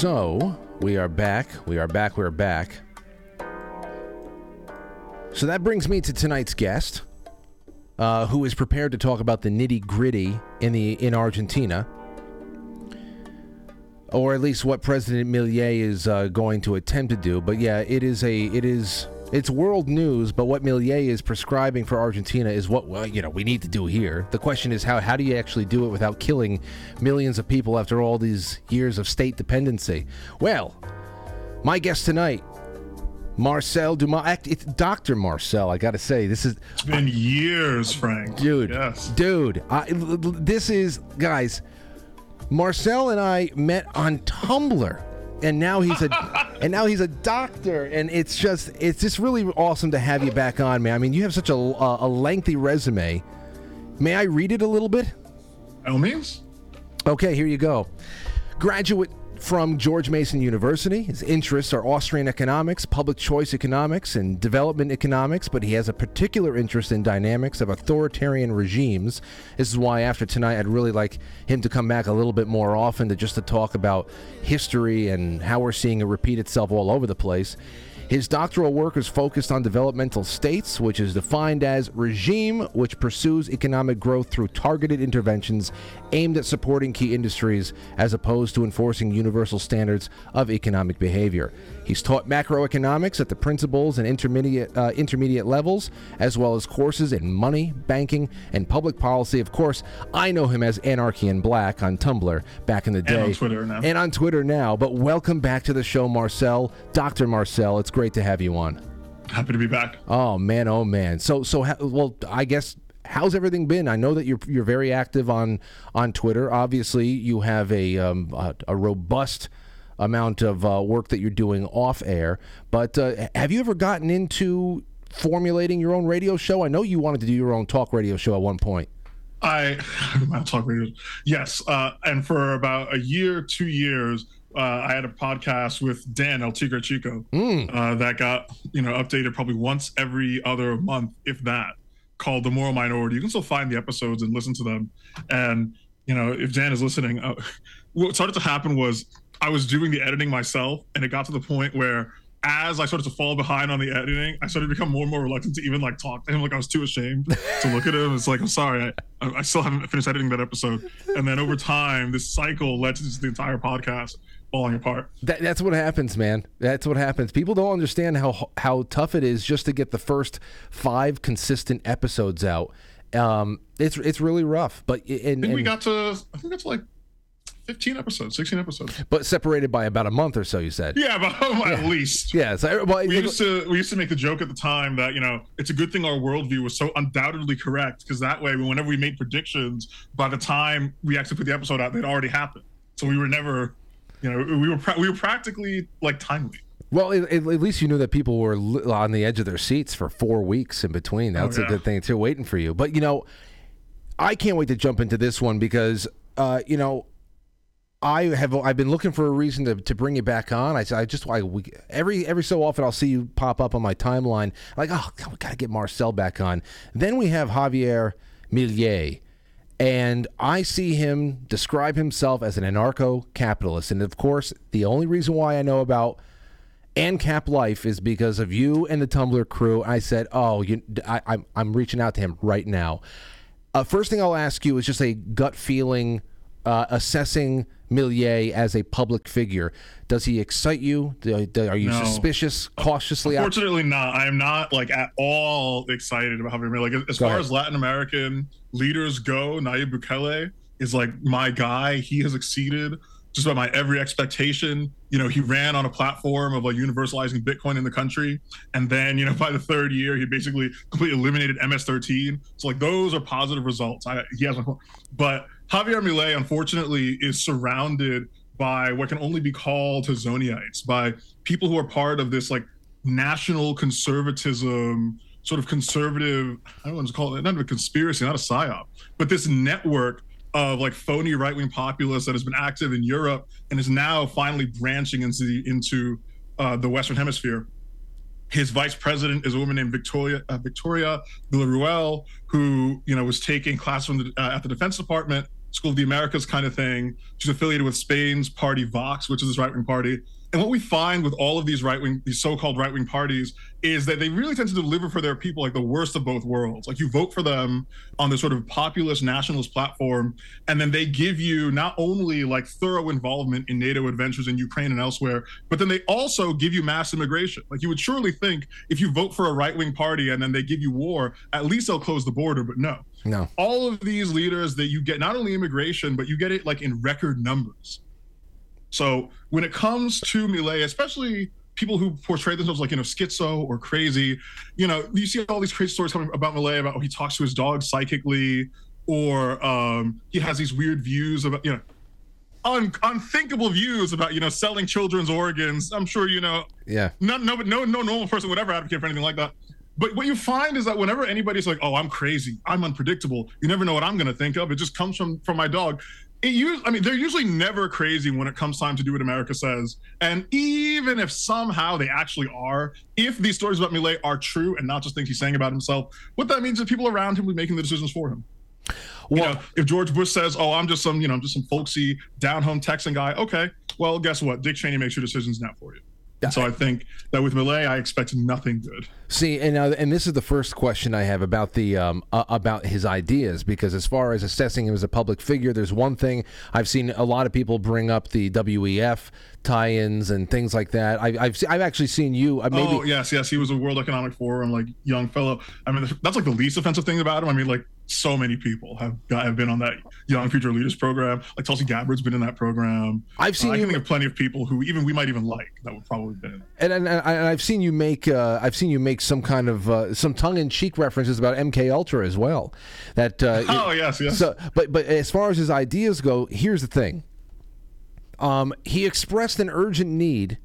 So we are back. We are back. We are back. So that brings me to tonight's guest, uh, who is prepared to talk about the nitty gritty in the in Argentina, or at least what President Milei is uh, going to attempt to do. But yeah, it is a it is It's world news, but what Milei is prescribing for Argentina is what well, you know we need to do here. The question is how how do you actually do it without killing millions of people after all these years of state dependency? Well, my guest tonight, Marcel Dumas. It's Dr. Marcel. I got to say, this is It's been years, Frank. dude, Yes. dude. I, this is guys. Marcel and I met on Tumblr, and now he's a and now he's a doctor, and it's just it's just really awesome to have you back on, man. I mean, you have such a a lengthy resume. May I read it a little bit? By all means. Okay, here you go. Graduate from George Mason University. His interests are Austrian economics, public choice economics, and development economics, but he has a particular interest in dynamics of authoritarian regimes. This is why after tonight I'd really like him to come back a little bit more often to just to talk about history and how we're seeing it repeat itself all over the place. His doctoral work is focused on developmental states, which is defined as regime which pursues economic growth through targeted interventions aimed at supporting key industries as opposed to enforcing universal standards of economic behavior. He's taught macroeconomics at the principles and intermediate uh, intermediate levels, as well as courses in money, banking, and public policy. Of course, I know him as Anarchy in Black on Tumblr back in the day, And on Twitter now. and on Twitter now. But welcome back to the show, Marcel, Doctor Marcel. It's great to have you on. Happy to be back. Oh man, oh man. So so ha- well, I guess how's everything been? I know that you're you're very active on on Twitter. Obviously, you have a um, a, a robust amount of uh, work that you're doing off air. But uh, have you ever gotten into formulating your own radio show? I know you wanted to do your own talk radio show at one point. I I'll talk radio. Yes, uh, and for about a year, two years, uh, I had a podcast with Dan El Tigre Chico uh, that got you know updated probably once every other month, if that. Called the Moral Minority. You can still find the episodes and listen to them. And you know, if Dan is listening, uh, what started to happen was I was doing the editing myself, and it got to the point where as I started to fall behind on the editing, I started to become more and more reluctant to even like talk to him. Like I was too ashamed to look at him. It's like I'm sorry, I, I still haven't finished editing that episode. And then over time, this cycle led to just the entire podcast falling apart. That, that's what happens, man. That's what happens. People don't understand how how tough it is just to get the first five consistent episodes out. Um, it's it's really rough. But I and, we got to I think that's like 15 episodes, 16 episodes. but separated by about a month or so. You said. Yeah, but at least. Yeah. So, well, we used to we used to make the joke at the time that you know it's a good thing our worldview was so undoubtedly correct because that way whenever we made predictions by the time we actually put the episode out they'd already happened so we were never you know we were pra- we were practically like timely Well, at, at least you knew that people were li- on the edge of their seats for four weeks in between. That's Oh, a good thing too, waiting for you. But you know, I can't wait to jump into this one because uh, you know. I have I've been looking for a reason to, to bring you back on. I, I just I, we, every every so often I'll see you pop up on my timeline like oh God, we gotta get Marcel back on. Then we have Javier Milei, and I see him describe himself as an anarcho-capitalist. And of course, the only reason why I know about ANCAP Life is because of you and the Tumblr crew. I said, "Oh, you, I, I'm I'm reaching out to him right now." Uh, first thing I'll ask you is just a gut feeling, uh, assessing Milei as a public figure. Does he excite you? Do, do- are you No. suspicious, cautiously? Unfortunately, not. I am not like at all excited about Javier Milei. Like as Go far ahead. as Latin American leaders go, Nayib Bukele is like my guy. He has exceeded just about my every expectation. You know, he ran on a platform of like universalizing Bitcoin in the country, and then you know by the third year, he basically completely eliminated MS13. So like those are positive results. I, he has, but Javier Milei, unfortunately, is surrounded by what can only be called Hazonites, by people who are part of this like national conservatism, sort of conservative, I don't want to call it not a conspiracy, not a psyop, but this network of like phony right wing populists that has been active in Europe and is now finally branching into the, into uh, the Western Hemisphere. His vice president is a woman named Victoria uh, Victoria Villarruel, who you know was taking class from the, uh, at the Defense Department, School of the Americas kind of thing. She's affiliated with Spain's party Vox, which is this right wing party. And what we find with all of these right wing, these so called right wing parties, is that they really tend to deliver for their people like the worst of both worlds. Like you vote for them on this sort of populist nationalist platform, and then they give you not only like thorough involvement in NATO adventures in Ukraine and elsewhere, but then they also give you mass immigration. Like you would surely think if you vote for a right wing party and then they give you war, at least they'll close the border, but no. No. All of these leaders that you get not only immigration, but you get it like in record numbers. So when it comes to Milei, especially people who portray themselves like you know schizo or crazy, you know, you see all these crazy stories coming about Milei about oh, he talks to his dog psychically, or um, he has these weird views about you know. Un- unthinkable views about you know selling children's organs. I'm sure you know Yeah. no, no, no, no normal person would ever advocate for anything like that. But what you find is that whenever anybody's like, "Oh, I'm crazy, I'm unpredictable," you never know what I'm going to think of. It just comes from from my dog. It usually, I mean, they're usually never crazy when it comes time to do what America says. And even if somehow they actually are, if these stories about Milei are true and not just things he's saying about himself, what that means is people around him will be making the decisions for him. you know, if George Bush says, "Oh, I'm just some, you know, I'm just some folksy down home Texan guy," okay, well, guess what? Dick Cheney makes your decisions now for you. And so I think that with Milei, I expect nothing good. See, and uh, and this is the first question I have about the um, uh, about his ideas because as far as assessing him as a public figure, there's one thing I've seen a lot of people bring up the WEF tie-ins and things like that. I, I've se- I've actually seen you. Uh, maybe oh yes, yes, he was a World Economic Forum like young fellow. I mean, that's like the least offensive thing about him. I mean, like so many people have have been on that Young Future Leaders program. Like Tulsi Gabbard's been in that program. I've seen Uh, I you- can think of plenty of people who even we might even like that would probably been. And, and, and I've seen you make uh, I've seen you make some kind of uh, some tongue-in-cheek references about MK Ultra as well. That uh, Oh, yes, yes. So, but but as far as his ideas go, here's the thing. Um, he expressed an urgent need.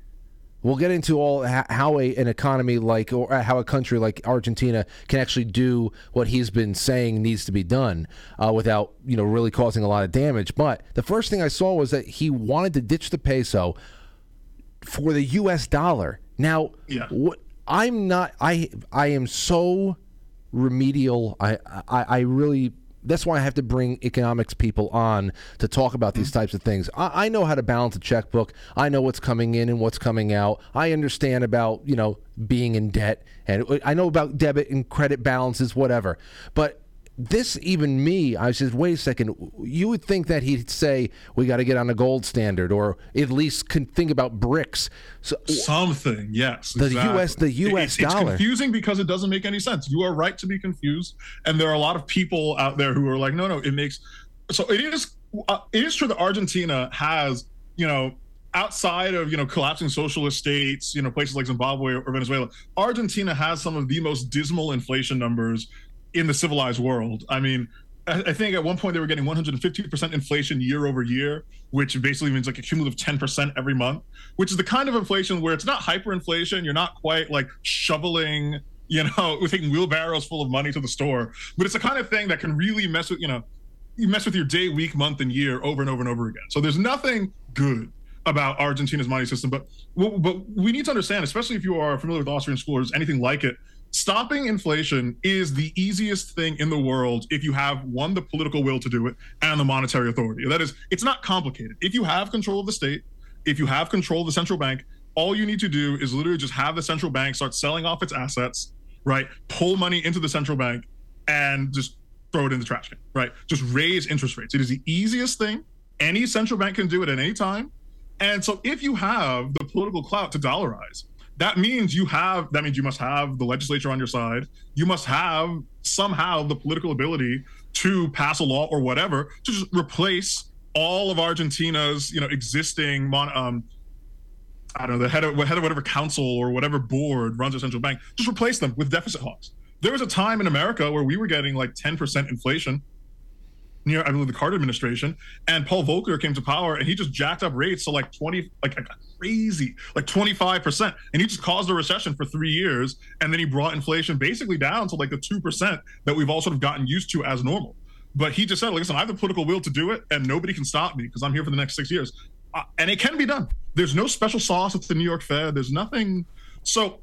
We'll get into all how a, an economy like or uh, how a country like Argentina can actually do what he's been saying needs to be done uh, without you know really causing a lot of damage. But the first thing I saw was that he wanted to ditch the peso for the U.S. dollar. Now, Yeah. what I'm not, I I am so remedial. I I, I really. That's why I have to bring economics people on to talk about these mm. types of things. I, I know how to balance a checkbook. I know what's coming in and what's coming out. I understand about you know being in debt, and I know about debit and credit balances, whatever. But this even me i said wait a second you would think that he'd say we got to get on a gold standard or at least can think about BRICS so Something, yes. The exactly. US the US It's- it's dollar. confusing because it doesn't make any sense. You are right to be confused, and there are a lot of people out there who are like, no, no, it makes. So it is. Uh, it is true that Argentina has, you know, outside of you know collapsing socialist states, you know, places like Zimbabwe or Venezuela, Argentina has some of the most dismal inflation numbers in the civilized world. I mean. I think at one point they were getting 150% inflation year over year, which basically means like a cumulative 10% every month, which is the kind of inflation where it's not hyperinflation. You're not quite like shoveling, you know, taking wheelbarrows full of money to the store, but it's the kind of thing that can really mess with, you know, you mess with your day, week, month, and year over and over and over again. So there's nothing good about Argentina's money system, but but we need to understand, especially if you are familiar with Austrian school or anything like it, stopping inflation is the easiest thing in the world if you have one the political will to do it and the monetary authority. That is, it's not complicated. If you have control of the state, if you have control of the central bank, all you need to do is literally just have the central bank start selling off its assets, right? Pull money into the central bank and just throw it in the trash can, right? Just raise interest rates. It is the easiest thing. Any central bank can do it at any time. And so if you have the political clout to dollarize, that means you have that means you must have the legislature on your side. You must have somehow the political ability to pass a law or whatever to just replace all of Argentina's, you know, existing mon- um, I don't know, the head of, head of whatever council or whatever board runs a central bank, just replace them with deficit hawks. There was a time in America where we were getting like 10% inflation near, I believe, the Carter administration, and Paul Volcker came to power and he just jacked up rates to like 20, like crazy, like 25%. And he just caused a recession for three years. And then he brought inflation basically down to like the 2% that we've all sort of gotten used to as normal. But he just said, listen, I have the political will to do it and nobody can stop me because I'm here for the next six years. Uh, and it can be done. There's no special sauce at the New York Fed. There's nothing. So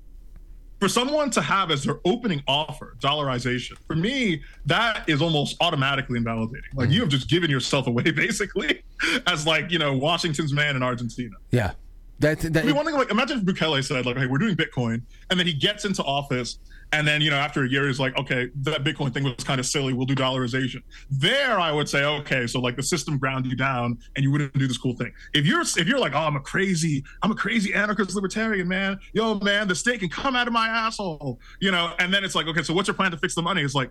for someone to have as their opening offer dollarization, for me, that is almost automatically invalidating. Like mm-hmm. you have just given yourself away basically as like, you know, Washington's man in Argentina. Yeah. That, that I mean, one thing like imagine if Bukele said like, "Hey, we're doing Bitcoin," and then he gets into office, and then you know after a year he's like, "Okay, that Bitcoin thing was kind of silly. We'll do dollarization." There, I would say, okay, so like the system ground you down, and you wouldn't do this cool thing. If you're if you're like, "Oh, I'm a crazy, I'm a crazy anarchist libertarian, man. Yo, man, the state can come out of my asshole," you know, and then it's like, okay, so what's your plan to fix the money? It's like.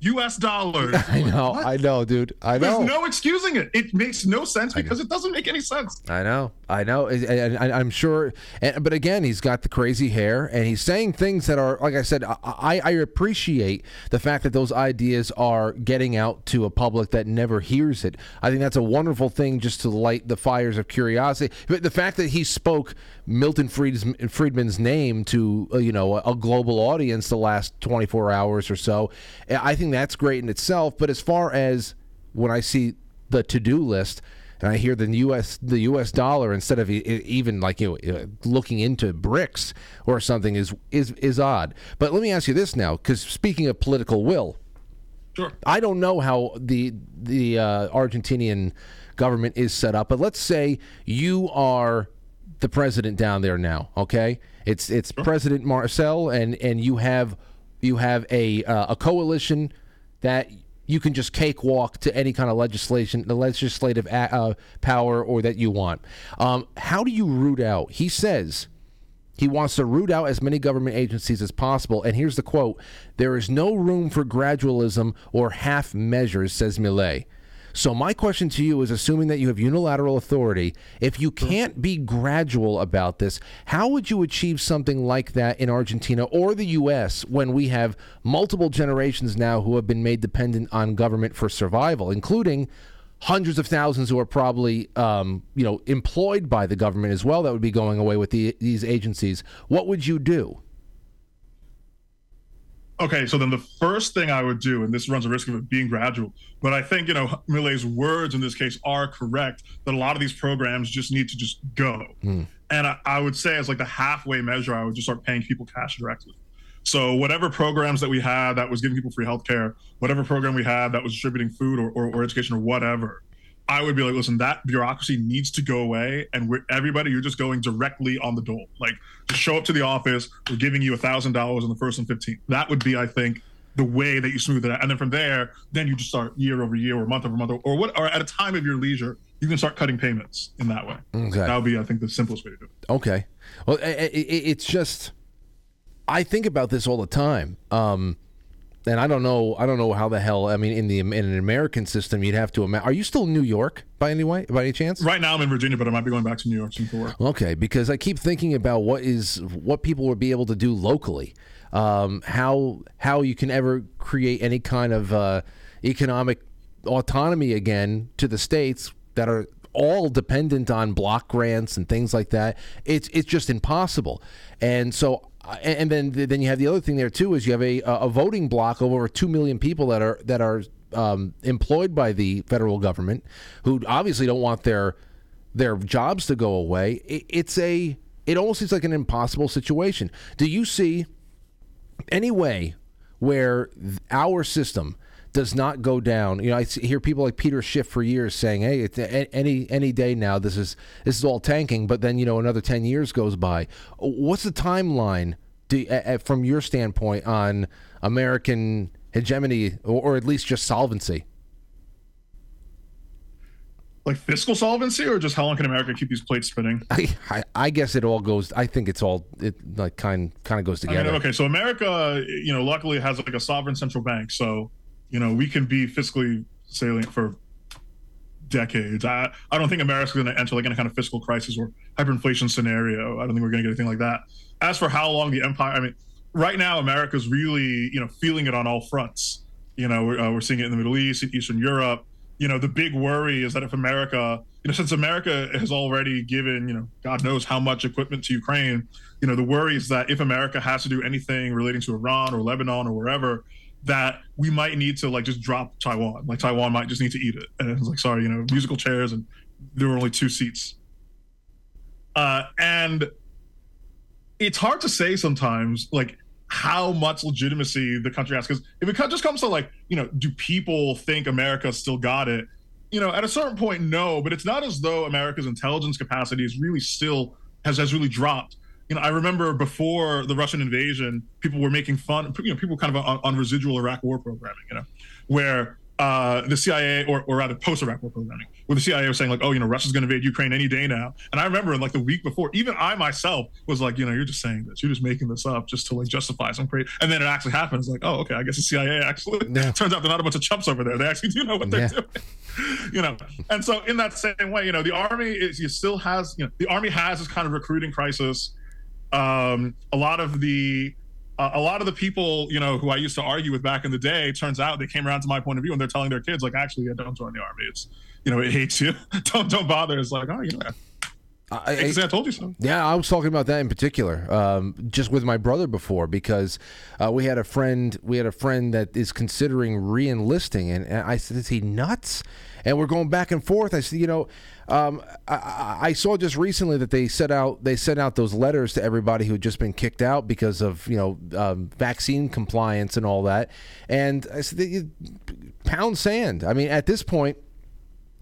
U.S. dollars. I know, I know, dude. I know. There's no excusing it. It makes no sense because it doesn't make any sense. I know, I know, and, I'm sure. And, but again, he's got the crazy hair, and he's saying things that are, like I said, I, I I appreciate the fact that those ideas are getting out to a public that never hears it. I think that's a wonderful thing, just to light the fires of curiosity. But the fact that he spoke Milton Friedman's name to uh, you know a, global audience the last 24 hours or so, I think that's great in itself. But as far as when I see the to-do list and I hear the U.S. the U.S. dollar instead of even like you know uh, looking into BRICS or something is is is odd. But let me ask you this now, because speaking of political will, Sure. I don't know how the the uh, Argentinian government is set up, but let's say you are the president down there now. Okay, it's it's President Marcel, and and you have you have a uh, a coalition that you can just cakewalk to any kind of legislation, the legislative a- uh, power, or that you want. Um, how do you root out? He says he wants to root out as many government agencies as possible. And here's the quote There is no room for gradualism or half measures, says Milei. So, my question to you is assuming that you have unilateral authority, if you can't be gradual about this, how would you achieve something like that in Argentina or the U.S. when we have multiple generations now who have been made dependent on government for survival, including hundreds of thousands who are probably um, you know employed by the government as well that would be going away with the, these agencies what would you do Okay, so then the first thing I would do, and this runs a risk of it being gradual, but I think you know Milei's words in this case are correct that a lot of these programs just need to just go. Hmm. And I, I would say as like the halfway measure, I would just start paying people cash directly. So whatever programs that we had that was giving people free healthcare, whatever program we had that was distributing food or, or, or education or whatever, I would be like, listen, that bureaucracy needs to go away, and we're, everybody, you're just going directly on the dole. Like, just show up to the office. We're giving you a thousand dollars on the first and fifteenth. That would be, I think, the way that you smooth it out. And then from there, then you just start year over year or month over month or what, or at a time of your leisure, you can start cutting payments in that way. Okay. That would be, I think, the simplest way to do it. okay well it's just i think about this all the time um and I don't know. I don't know how the hell. I mean, in the in an American system, you'd have to. Ima- Are you still in New York by any way, by any chance? Right now, I'm in Virginia, but I might be going back to New York soon for work. Okay, because I keep thinking about what is what people would be able to do locally, um, how how you can ever create any kind of uh, economic autonomy again to the states that are all dependent on block grants and things like that. It's it's just impossible, and so. And then, then you have the other thing there too is you have a a voting block of over two million people that are that are um, employed by the federal government, who obviously don't want their their jobs to go away. It, it's a it almost seems like an impossible situation. Do you see any way where our system does not go down? You know, I hear people like Peter Schiff for years saying, "Hey, it's any any day now. This is this is all tanking." But then you know another ten years goes by. What's the timeline do, uh, from your standpoint on American hegemony, or, or at least just solvency? Like fiscal solvency, or just how long can America keep these plates spinning? I, I, I guess it all goes. I think it's all it like kind kind of goes I mean, together. okay, so America, you know, luckily has like a sovereign central bank, so you know we can be fiscally salient for decades. I I don't think America's going to enter like any kind of fiscal crisis or hyperinflation scenario. I don't think we're going to get anything like that. As for how long the empire, I mean, right now America's really you know feeling it on all fronts. You know, we're, uh, we're seeing it in the Middle East, in Eastern Europe. You know, the big worry is that if America, you know, since America has already given, you know, God knows how much equipment to Ukraine, you know, the worry is that if America has to do anything relating to Iran or Lebanon or wherever, that we might need to like just drop Taiwan. Like Taiwan might just need to eat it. And it's like, sorry, you know, musical chairs and there were only two seats. Uh, and it's hard to say sometimes, like how much legitimacy the country has. Because if it just comes to like, you know, do people think America still got it? You know, at a certain point, no. But it's not as though America's intelligence capacity is really still has has really dropped. You know, I remember before the Russian invasion, people were making fun. You know, people kind of on, on residual Iraq War programming. You know, where uh, the CIA, or, or rather post-Iraq War programming, where the CIA was saying like, oh, you know, Russia's going to invade Ukraine any day now. And I remember like the week before, even I myself was like, you know, you're just saying this, you're just making this up just to like justify some crazy. And then it actually happens. Like, oh, okay, I guess the CIA actually turns out they're not a bunch of chumps over there. They actually do know what they're Yeah. doing. you know, and so in that same way, you know, the army is you still has, you know, the army has this kind of recruiting crisis. Um, a lot of the uh, a lot of the people, you know, who I used to argue with back in the day, turns out they came around to my point of view and they're telling their kids, like, actually, yeah, don't join the army. It's, you know, it hates you. don't don't bother. It's like, oh, you know, I, I, I told you so. Yeah, I was talking about that in particular, um, just with my brother before, because uh, we had a friend, we had a friend that is considering re-enlisting, and, and I said, "Is he nuts?" And we're going back and forth. I said, "You know, um, I, I- saw just recently that they set out they sent out those letters to everybody who had just been kicked out because of you know um, vaccine compliance and all that." And I said, "Pound sand." I mean, at this point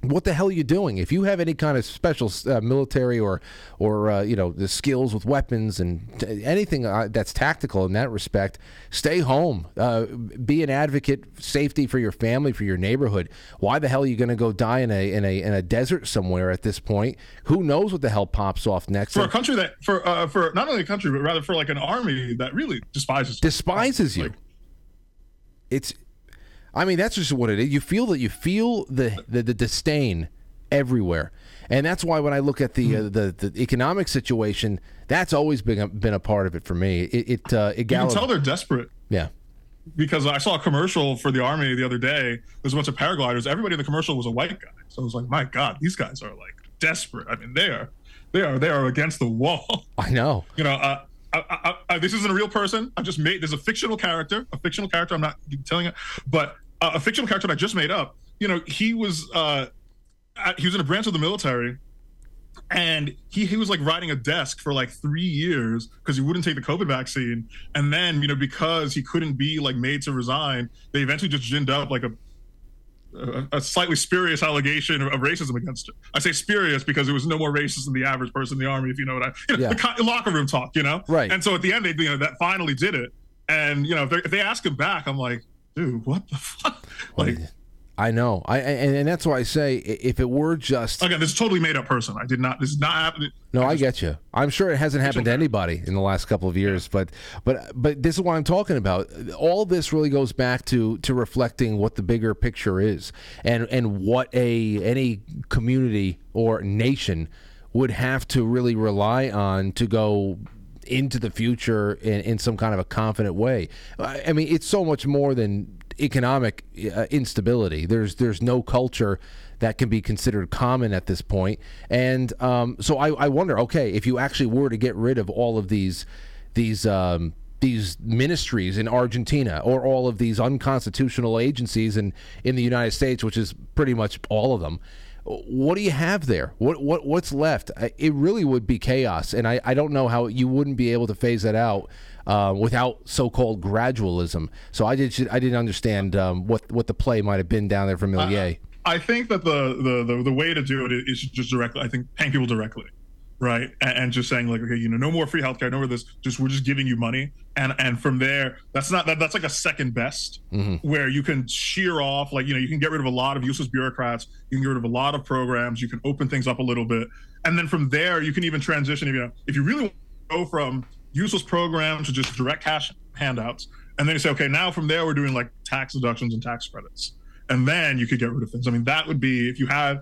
what the hell are you doing? If you have any kind of special uh, military or, or uh, you know, the skills with weapons and t- anything uh, that's tactical in that respect, stay home. Uh, be an advocate, safety for your family, for your neighborhood. Why the hell are you going to go die in a in a in a desert somewhere at this point? Who knows what the hell pops off next? For a country that, for uh, for not only a country, but rather for like an army that really despises despises you. It's, I mean, that's just what it is. You feel that you feel the the, the disdain everywhere, and that's why when I look at the, uh, the the economic situation, that's always been a, been a part of it for me. It it, uh, it You can tell they're desperate. yeah. because I saw a commercial for the army the other day. There's a bunch of paragliders. Everybody in the commercial was a white guy. So I was like, my God, these guys are like desperate. I mean, they are, they are, they are against the wall. I know. You know, uh, I, I, I, this isn't a real person. I just made. There's a fictional character, a fictional character. I'm not telling it, but uh, a fictional character that I just made up. You know, he was uh, he was in a branch of the military, and he he was like riding a desk for like three years because he wouldn't take the COVID vaccine. And then you know because he couldn't be like made to resign, they eventually just ginned up like a a, a slightly spurious allegation of, racism against him. I say spurious because it was no more racist than the average person in the army, if you know what I, you know, Yeah. the co- locker room talk, you know? Right. And so at the end, they, you know, that finally did it. And, you know, if they, if they ask him back, I'm like, dude, what the fuck? Like, I know. I and, and that's why I say if it were just again, this is totally made up person. I did not, this is not happening. No, I get you. I'm sure it hasn't happened to anybody in the last couple of years, but but but this is what I'm talking about. All this really goes back to to reflecting what the bigger picture is, and and what a any community or nation would have to really rely on to go into the future in, in some kind of a confident way. I I mean, it's so much more than economic uh, instability. There's there's no culture that can be considered common at this point. And um, so I, I wonder, okay, if you actually were to get rid of all of these these um, these ministries in Argentina or all of these unconstitutional agencies in, in the United States, which is pretty much all of them, what do you have there? What what what's left? It really would be chaos, and I, I don't know how you wouldn't be able to phase that out uh, without so-called gradualism. So I did I didn't understand um, what what the play might have been down there for Milei. I think that the, the the the way to do it is just directly. I think paying people directly, right, and, and just saying like, okay, you know, no more free healthcare, no more this. Just we're just giving you money, and and from there, that's not that, that's like a second best, where you can shear off, like you know, you can get rid of a lot of useless bureaucrats, you can get rid of a lot of programs, you can open things up a little bit, and then from there, you can even transition. If you know, if you really want to go from useless programs to just direct cash handouts, and then you say, okay, now from there, we're doing like tax deductions and tax credits and then you could get rid of things. I mean, that would be if you had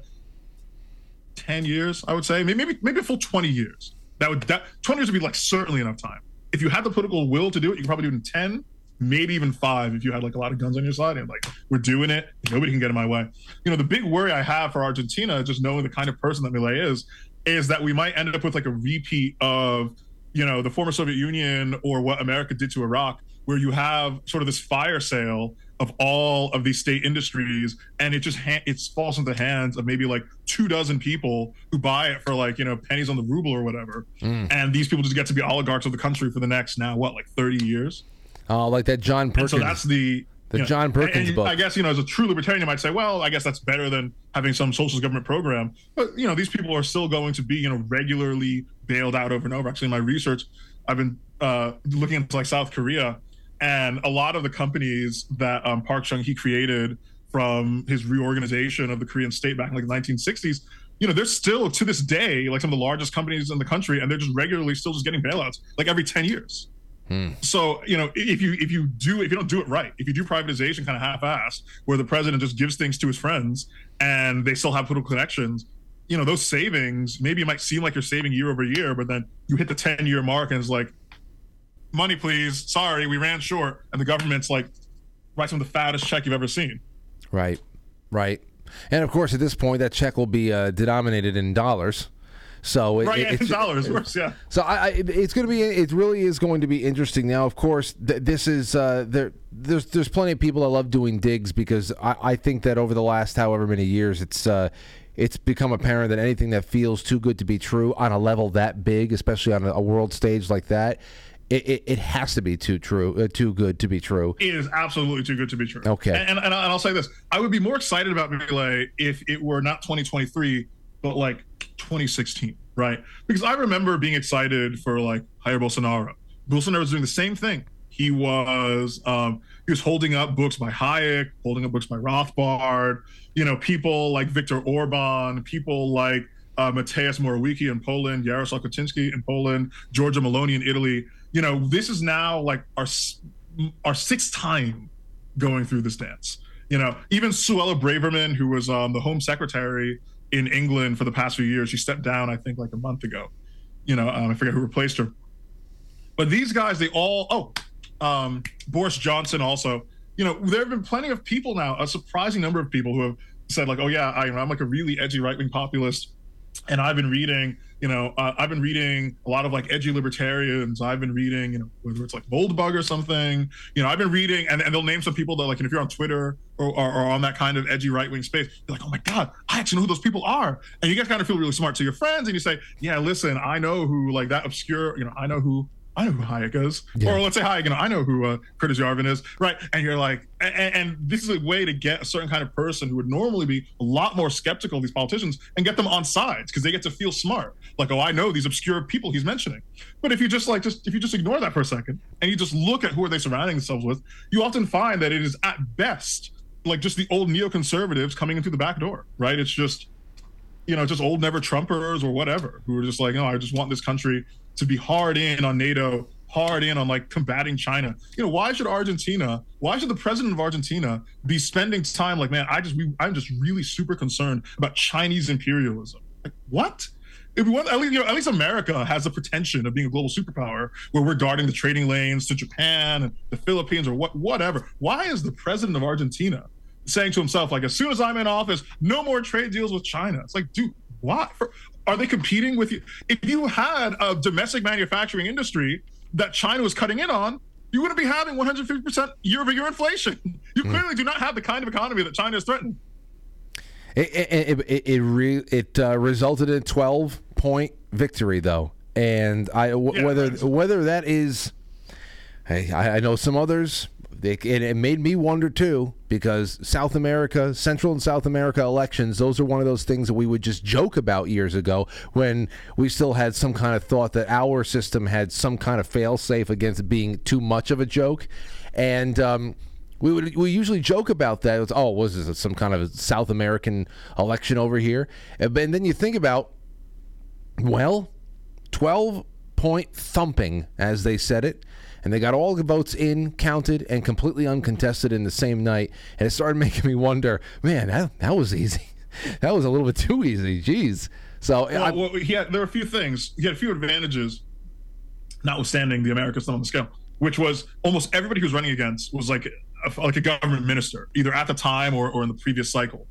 ten years, I would say, maybe maybe maybe a full twenty years. That would that twenty years would be like certainly enough time. If you had the political will to do it, you could probably do it in ten, maybe even five. If you had like a lot of guns on your side and like we're doing it, nobody can get in my way. You know, the big worry I have for Argentina, just knowing the kind of person that Milei is, is that we might end up with like a repeat of you know the former Soviet Union or what America did to Iraq, where you have sort of this fire sale of all of these state industries, and it just ha- it falls into the hands of maybe like two dozen people who buy it for like you know pennies on the ruble or whatever, Mm. and these people just get to be oligarchs of the country for the next now what like thirty years. Oh, like that John And so that's the The You know, John Perkins book. I guess you know, as a true libertarian, you might say, well, I guess that's better than having some socialist government program. But you know, these people are still going to be you know regularly bailed out over and over. Actually, in my research, I've been uh, looking into like South Korea, and a lot of the companies that um, Park Chung Hee created from his reorganization of the Korean state back in like the 1960s. You know, they're still to this day like some of the largest companies in the country, and they're just regularly still just getting bailouts like every 10 years. So you know, if you if you do if you don't do it right, if you do privatization kind of half-assed, where the president just gives things to his friends and they still have political connections, you know, those savings maybe it might seem like you're saving year over year, but then you hit the 10-year mark and it's like, money please, sorry, we ran short, and the government's like, write some of the fattest check you've ever seen. Right, right. And of course, at this point, that check will be uh, denominated in dollars. So it, it- it's, yeah. So I, I, it's going to be, it really is going to be interesting. Now, of course, th- this is uh, there. There's there's plenty of people that love doing digs because I, I think that over the last however many years, it's uh, it's become apparent that anything that feels too good to be true on a level that big, especially on a, a world stage like that, it, it, it has to be too true, uh, too good to be true. It is absolutely too good to be true. Okay. And, and, and I'll say this I would be more excited about Milei if it were not 2023, but like 2016, right? Because I remember being excited for like Jair Bolsonaro. Bolsonaro was doing the same thing. He was um, he was holding up books by Hayek, holding up books by Rothbard. You know, people like Viktor Orban, people like uh, Mateusz Morawiecki in Poland, Jarosław Kaczynski in Poland, Giorgia Meloni in Italy. You know, this is now like our our sixth time going through this dance. You know, even Suella Braverman, who was um, the Home Secretary in England for the past few years, she stepped down, I think, like a month ago. You know, um, I forget who replaced her. But these guys, they all, oh, um, Boris Johnson also. You know, there have been plenty of people now, a surprising number of people who have said, like, oh, yeah, I, I'm like a really edgy right wing populist. And I've been reading, you know, uh, I've been reading a lot of like edgy libertarians. I've been reading, you know, whether it's like Moldbug or something, you know, I've been reading, and, and they'll name some people that, like, and if you're on Twitter or, or, or on that kind of edgy right wing space, you're like, oh my God, I actually know who those people are. And you guys kind of feel really smart to your friends, and you say, yeah, listen, I know who, like, that obscure, you know, I know who I know who Hayek is. Or let's say Hayek, you know, I know who uh, Curtis Yarvin is, right? And you're like, and, and this is a way to get a certain kind of person who would normally be a lot more skeptical of these politicians and get them on sides because they get to feel smart. Like, oh, I know these obscure people he's mentioning. But if you just like, just if you just ignore that for a second and you just look at who are they surrounding themselves with, you often find that it is at best like just the old neoconservatives coming in through the back door, right? It's just you know, just old never Trumpers or whatever who are just like, no, I just want this country to be hard in on NATO, hard in on like combating China. You know, why should Argentina, why should the president of Argentina be spending time like, man, I just, we, I'm just really super concerned about Chinese imperialism. Like, what? If we want, at least, you know, at least America has the pretension of being a global superpower where we're guarding the trading lanes to Japan and the Philippines or what, whatever. Why is the president of Argentina saying to himself, like, as soon as I'm in office, no more trade deals with China. It's like, dude, why? For, are they competing with you? If you had a domestic manufacturing industry that China was cutting in on, you wouldn't be having 150% year over year inflation. You clearly do not have the kind of economy that China is threatening. It it it it, re, it uh, resulted in a twelve point victory though, and I w- whether whether that is, hey, I, I know some others. They, and it made me wonder too because South America, Central and South America elections, those are one of those things that we would just joke about years ago when we still had some kind of thought that our system had some kind of fail safe against being too much of a joke, and. Um, we would we usually joke about that. It's, oh, was this some kind of South American election over here? And and then you think about, well, twelve point thumping, as they said it, and they got all the votes in, counted, and completely uncontested in the same night. And it started making me wonder, man, that that was easy. That was a little bit too easy. Jeez. So Well, I, well, he had, there are a few things. He had a few advantages, notwithstanding the America's on the scale, which was almost everybody who was running against was like a, like a government minister, either at the time or, or in the previous cycle.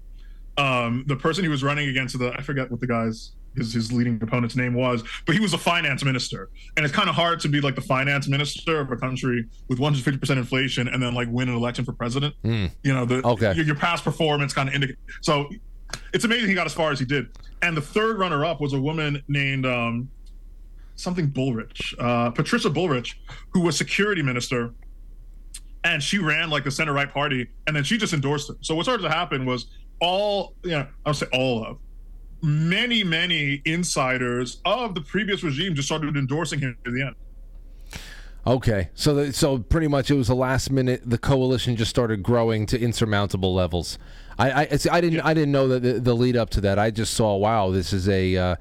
Um, the person he was running against, the I forget what the guy's his, his leading opponent's name was, but he was a finance minister, and it's kind of hard to be like the finance minister of a country with 150 percent inflation and then like win an election for president. Hmm. You know, the Okay. your, your past performance kind of indicate. So it's amazing he got as far as he did. And the third runner up was a woman named um, something Bullrich, uh, Patricia Bullrich, who was security minister. and she ran like the center right party, and then she just endorsed him. So what started to happen was all, you know, I'll say all of many, many insiders of the previous regime just started endorsing him at the end. Okay, so the, so pretty much it was the last minute. The coalition just started growing to insurmountable levels. I I, I didn't I didn't know that the, the lead up to that. I just saw wow, this is a uh,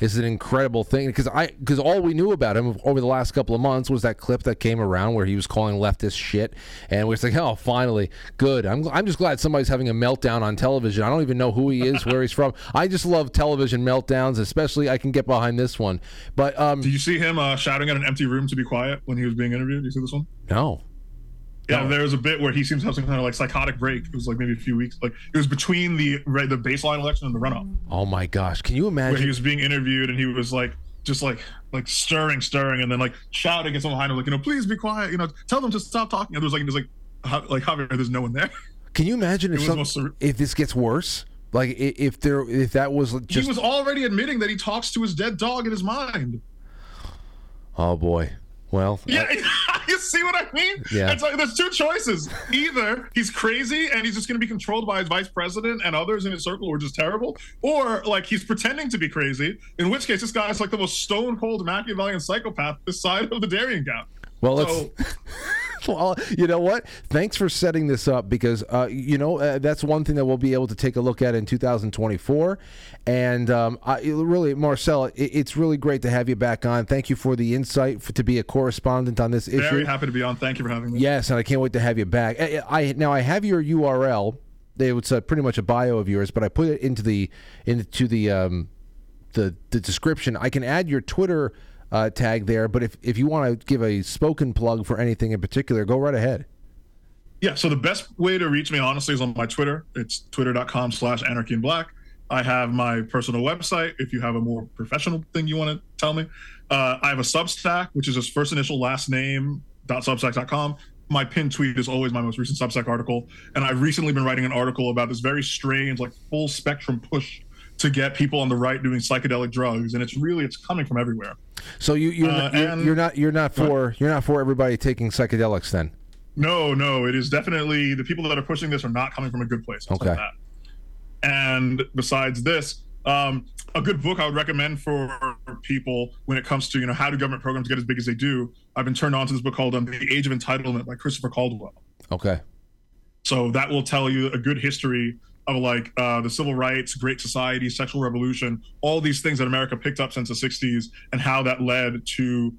is an incredible thing because I because all we knew about him over the last couple of months was that clip that came around where he was calling leftist shit, and we're like, oh, finally, good. I'm I'm just glad somebody's having a meltdown on television. I don't even know who he is, where he's from. I just love television meltdowns, especially I can get behind this one. But um, Did you see him uh, shouting at an empty room to be quiet when he was being interviewed? You see this one? no. Yeah, there was a bit where he seems to have some kind of like psychotic break. It was like maybe a few weeks. Like it was between the right, the baseline election and the runoff, Oh my gosh, can you where imagine? he was being interviewed and he was like just like like stirring, stirring, and then like shouting at someone behind him, like you know, please be quiet. You know, tell them to stop talking. And there was like there's like "Ha- like Javier, there's no one there. Can you imagine if some, sur- if this gets worse? Like if there if that was just he was already admitting that he talks to his dead dog in his mind. oh boy. Well, Yeah, you see what I mean? Yeah. It's like there's two choices. Either he's crazy and he's just going to be controlled by his vice president and others in his circle who are just terrible, or like he's pretending to be crazy. In which case, this guy's like the most stone cold Machiavellian psychopath this side of the Darien Gap. Well, let's. So- well, you know what? Thanks for setting this up because uh, you know uh, that's one thing that we'll be able to take a look at in 2024. And um, I, really, Marcel, it, it's really great to have you back on. Thank you for the insight for, to be a correspondent on this issue. Very happy to be on. Thank you for having me. Yes, and I can't wait to have you back. I, I now I have your URL. It's uh, pretty much a bio of yours, but I put it into the into the um, the the description. I can add your Twitter uh, tag there, but if if you want to give a spoken plug for anything in particular, go right ahead. Yeah, so the best way to reach me, honestly, is on my Twitter. It's twitter.com slash anarchy in black. I have my personal website if you have a more professional thing you want to tell me. Uh, I have a Substack, which is just first initial last name substack.com. My pinned tweet is always my most recent Substack article. And I've recently been writing an article about this very strange, like full spectrum push to get people on the right doing psychedelic drugs. And it's really, it's coming from everywhere. So you you're, Uh, not, you're, and- you're not you're not for you're not for everybody taking psychedelics then. No, no, it is definitely the people that are pushing this are not coming from a good place. Okay. that. And besides this, um, a good book I would recommend for people when it comes to you know how do government programs get as big as they do. I've been turned on to this book called um, "The Age of Entitlement" by Christopher Caldwell. Okay. So that will tell you a good history of like uh, the civil rights, Great Society, sexual revolution, all these things that America picked up since the '60s, and how that led to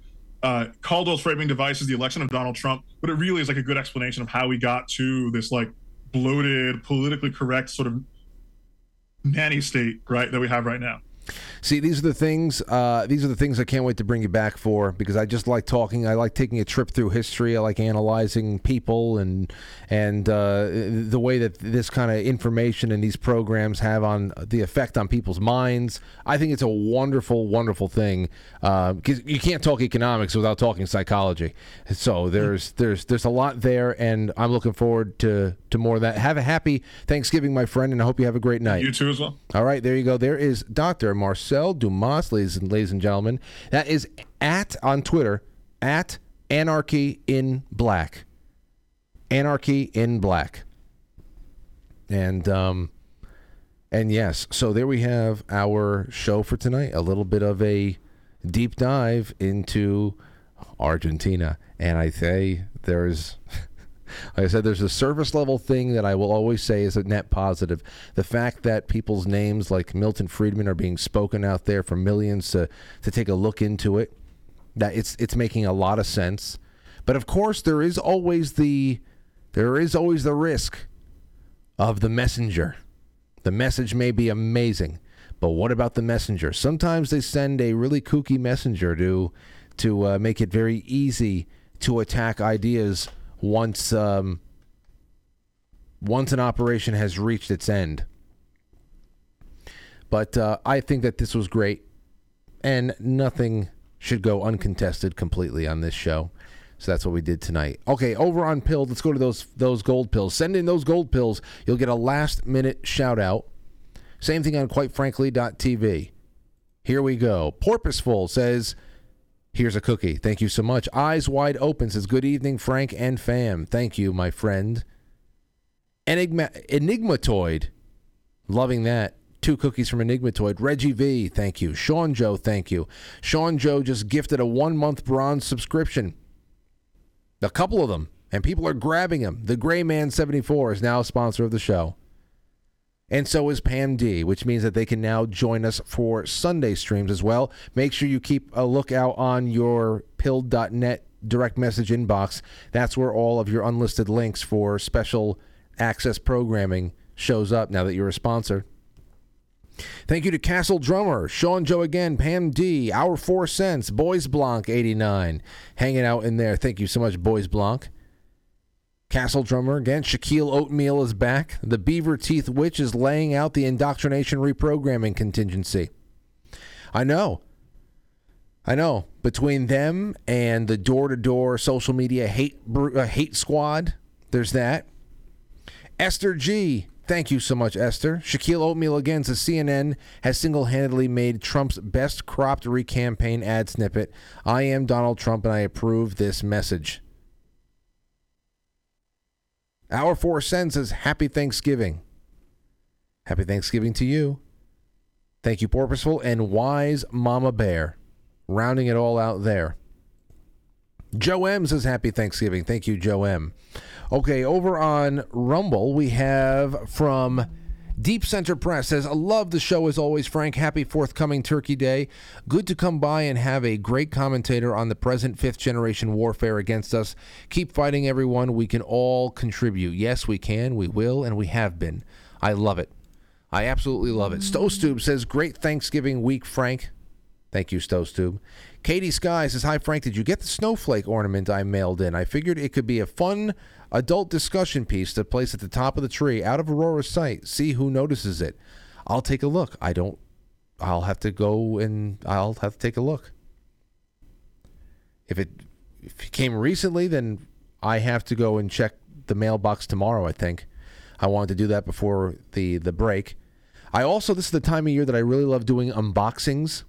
uh, Caldwell's framing device is the election of Donald Trump. But it really is like a good explanation of how we got to this like bloated, politically correct sort of nanny state, right, that we have right now. See, these are the things. Uh, these are the things I can't wait to bring you back for because I just like talking. I like taking a trip through history. I like analyzing people and and uh, the way that this kind of information and these programs have on the effect on people's minds. I think it's a wonderful, wonderful thing because you can't talk economics without talking psychology. So there's there's there's a lot there, and I'm looking forward to to more of that. Have a happy Thanksgiving, my friend, and I hope you have a great night. You too, as well. All right, there you go. There is Dr. Marcel Dumas, ladies and ladies and gentlemen. That is at on Twitter at Anarchy in Black. Anarchy in Black. And um and yes, so there we have our show for tonight. A little bit of a deep dive into Argentina. And I say there's like I said, there's a service level thing that I will always say is a net positive. The fact that people's names like Milton Friedman are being spoken out there for millions to, to take a look into it, that it's it's making a lot of sense. But of course, there is always the there is always the risk of the messenger. The message may be amazing, but what about the messenger? Sometimes they send a really kooky messenger to to uh, make it very easy to attack ideas once um, once an operation has reached its end. But uh, I think that this was great, and nothing should go uncontested completely on this show. So that's what we did tonight. Okay, over on Pilled, let's go to those those gold pills. Send in those gold pills. You'll get a last minute shout out. Same thing on quite quitefrankly.tv. Here we go. Porpoiseful says, Here's a cookie. Thank you so much. Eyes wide open says, Good evening, Frank and fam. Thank you, my friend. Enigma Enigmatoid. Loving that. Two cookies from Enigmatoid. Reggie V, thank you. Sean Joe, thank you. Sean Joe just gifted a one month bronze subscription. A couple of them. And people are grabbing them. The Gray Man 74 is now a sponsor of the show. And so is Pam D, which means that they can now join us for Sunday streams as well. Make sure you keep a lookout on your pilled.net direct message inbox. That's where all of your unlisted links for special access programming shows up now that you're a sponsor. Thank you to Castle Drummer, Sean Joe again, Pam D, Our Four Cents, Boys Blanc 89, hanging out in there. Thank you so much, Boys Blanc. Castle Drummer again. Shaquille Oatmeal is back. The Beaver Teeth Witch is laying out the indoctrination reprogramming contingency. I know. I know. Between them and the door to door social media hate, uh, hate squad, there's that. Esther G. Thank you so much, Esther. Shaquille Oatmeal again says CNN has single handedly made Trump's best cropped recampaign ad snippet. I am Donald Trump and I approve this message. Our Four Cents says Happy Thanksgiving. Happy Thanksgiving to you. Thank you, Porpoiseful and Wise Mama Bear. Rounding it all out there. Joe M says Happy Thanksgiving. Thank you, Joe M. Okay, over on Rumble, we have from Deep Center Press says, I love the show as always, Frank. Happy forthcoming Turkey Day. Good to come by and have a great commentator on the present fifth generation warfare against us. Keep fighting, everyone. We can all contribute. Yes, we can, we will, and we have been. I love it. I absolutely love it. Stowstube says, Great Thanksgiving week, Frank. Thank you, Stowstube. Katie Sky says, Hi, Frank. Did you get the snowflake ornament I mailed in? I figured it could be a fun adult discussion piece to place at the top of the tree out of Aurora's sight. See who notices it. I'll take a look. I don't. I'll have to go and I'll have to take a look. If it, if it came recently, then I have to go and check the mailbox tomorrow, I think. I wanted to do that before the, the break. I also, this is the time of year that I really love doing unboxings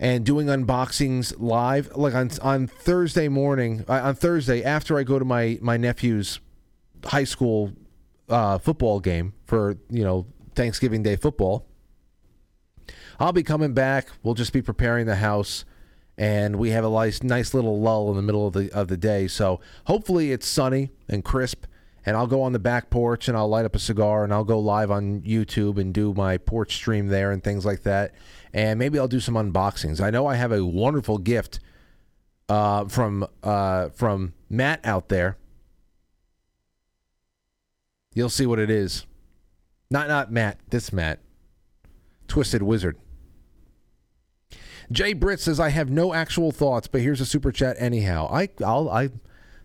and doing unboxings live. Like on on Thursday morning, uh, on Thursday after I go to my my nephew's high school uh, football game for you know Thanksgiving Day football. I'll be coming back. We'll just be preparing the house, and we have a nice nice little lull in the middle of the of the day. So hopefully it's sunny and crisp. And I'll go on the back porch and I'll light up a cigar and I'll go live on YouTube and do my porch stream there and things like that and maybe I'll do some unboxings. I know I have a wonderful gift uh, from uh, from Matt out there. You'll see what it is. Not not Matt, this Matt. Twisted Wizard. Jay Britt says I have no actual thoughts, but here's a super chat anyhow. I I'll I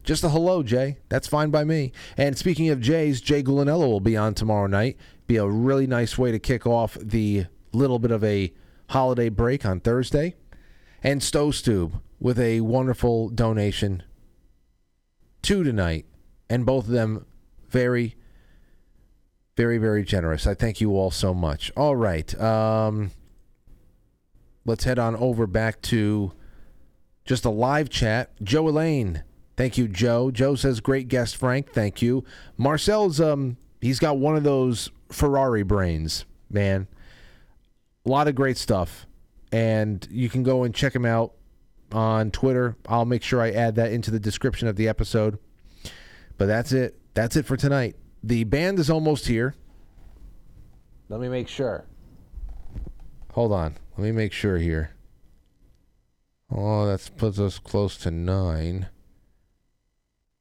just a hello, Jay. That's fine by me. And speaking of Jays, Jay Gulinello will be on tomorrow night. Be a really nice way to kick off the little bit of a holiday break on Thursday. And Stowstube with a wonderful donation. Two tonight. And both of them very, very, very generous. I thank you all so much. All right. Um, let's head on over back to just a live chat. Joe Elaine. Thank you, Joe. Joe says, great guest, Frank. Thank you. Marcel's, um, he's got one of those Ferrari brains, man. A lot of great stuff. And you can go and check him out on Twitter. I'll make sure I add that into the description of the episode. But that's it. That's it for tonight. The band is almost here. Let me make sure. Hold on. Let me make sure here. Oh, that puts us close to nine.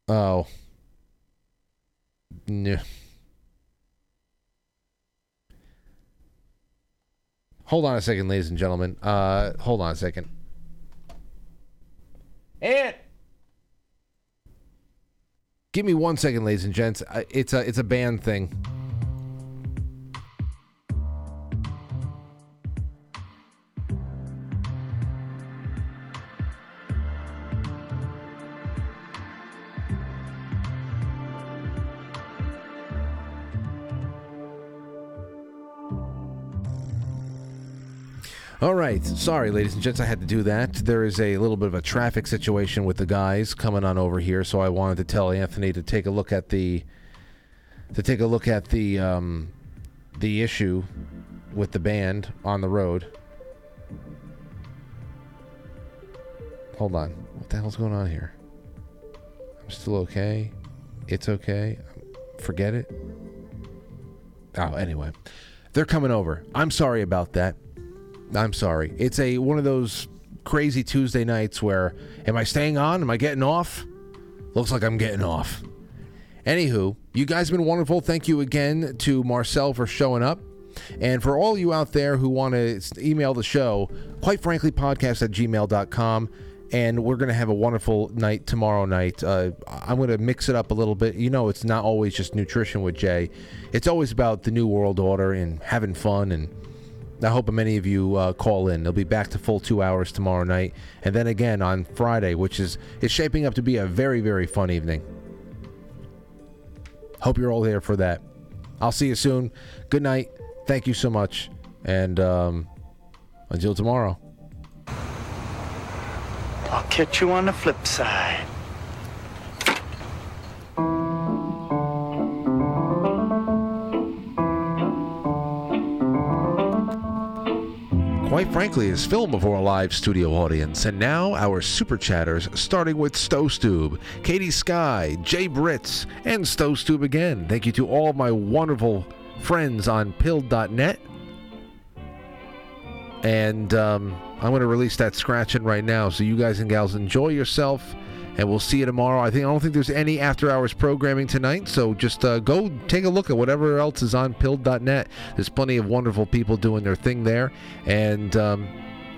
Oh. Yeah. Hold on a second, ladies and gentlemen. Uh, hold on a second. And give me one second, ladies and gents. It's a it's a band thing. All right. Sorry, ladies and gents, I had to do that. There is a little bit of a traffic situation with the guys coming on over here, so I wanted to tell Anthony to take a look at the to take a look at the um, the issue with the band on the road. Hold on. What the hell's going on here? I'm still okay. It's okay. Forget it. Oh, anyway. They're coming over. I'm sorry about that. I'm sorry. It's a one of those crazy Tuesday nights where am I staying on? Am I getting off? Looks like I'm getting off. Anywho, you guys have been wonderful. Thank you again to Marcel for showing up. And for all you out there who want to email the show, quite frankly, podcast at gmail.com. And we're going to have a wonderful night tomorrow night. Uh, I'm going to mix it up a little bit. You know, it's not always just nutrition with Jay, it's always about the New World Order and having fun. And I hope many of you uh, call in. They'll be back to full two hours tomorrow night. And then again on Friday, which is, is shaping up to be a very, very fun evening. Hope you're all there for that. I'll see you soon. Good night. Thank you so much. And um, until tomorrow. I'll catch you on the flip side. Quite frankly, is film before a live studio audience. And now our super chatters, starting with Stowstube, Katie Sky, Jay Britz, and Stowstube again. Thank you to all my wonderful friends on pilled.net. And um, I'm going to release that scratching right now. So you guys and gals enjoy yourself. And we'll see you tomorrow. I think I don't think there's any after hours programming tonight, so just uh, go take a look at whatever else is on pilled.net. There's plenty of wonderful people doing their thing there, and um,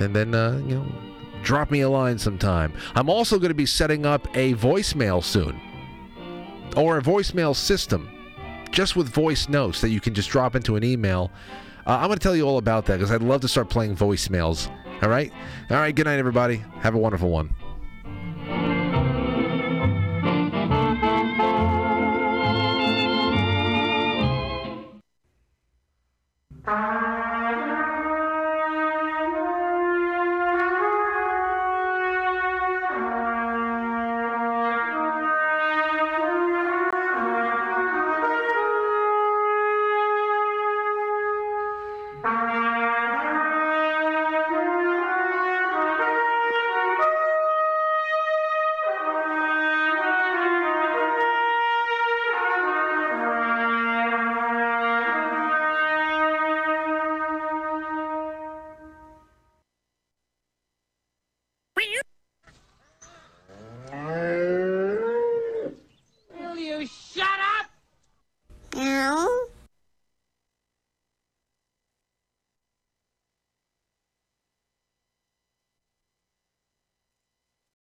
and then uh, you know, drop me a line sometime. I'm also going to be setting up a voicemail soon, or a voicemail system, just with voice notes that you can just drop into an email. Uh, I'm going to tell you all about that because I'd love to start playing voicemails. All right, all right. Good night, everybody. Have a wonderful one.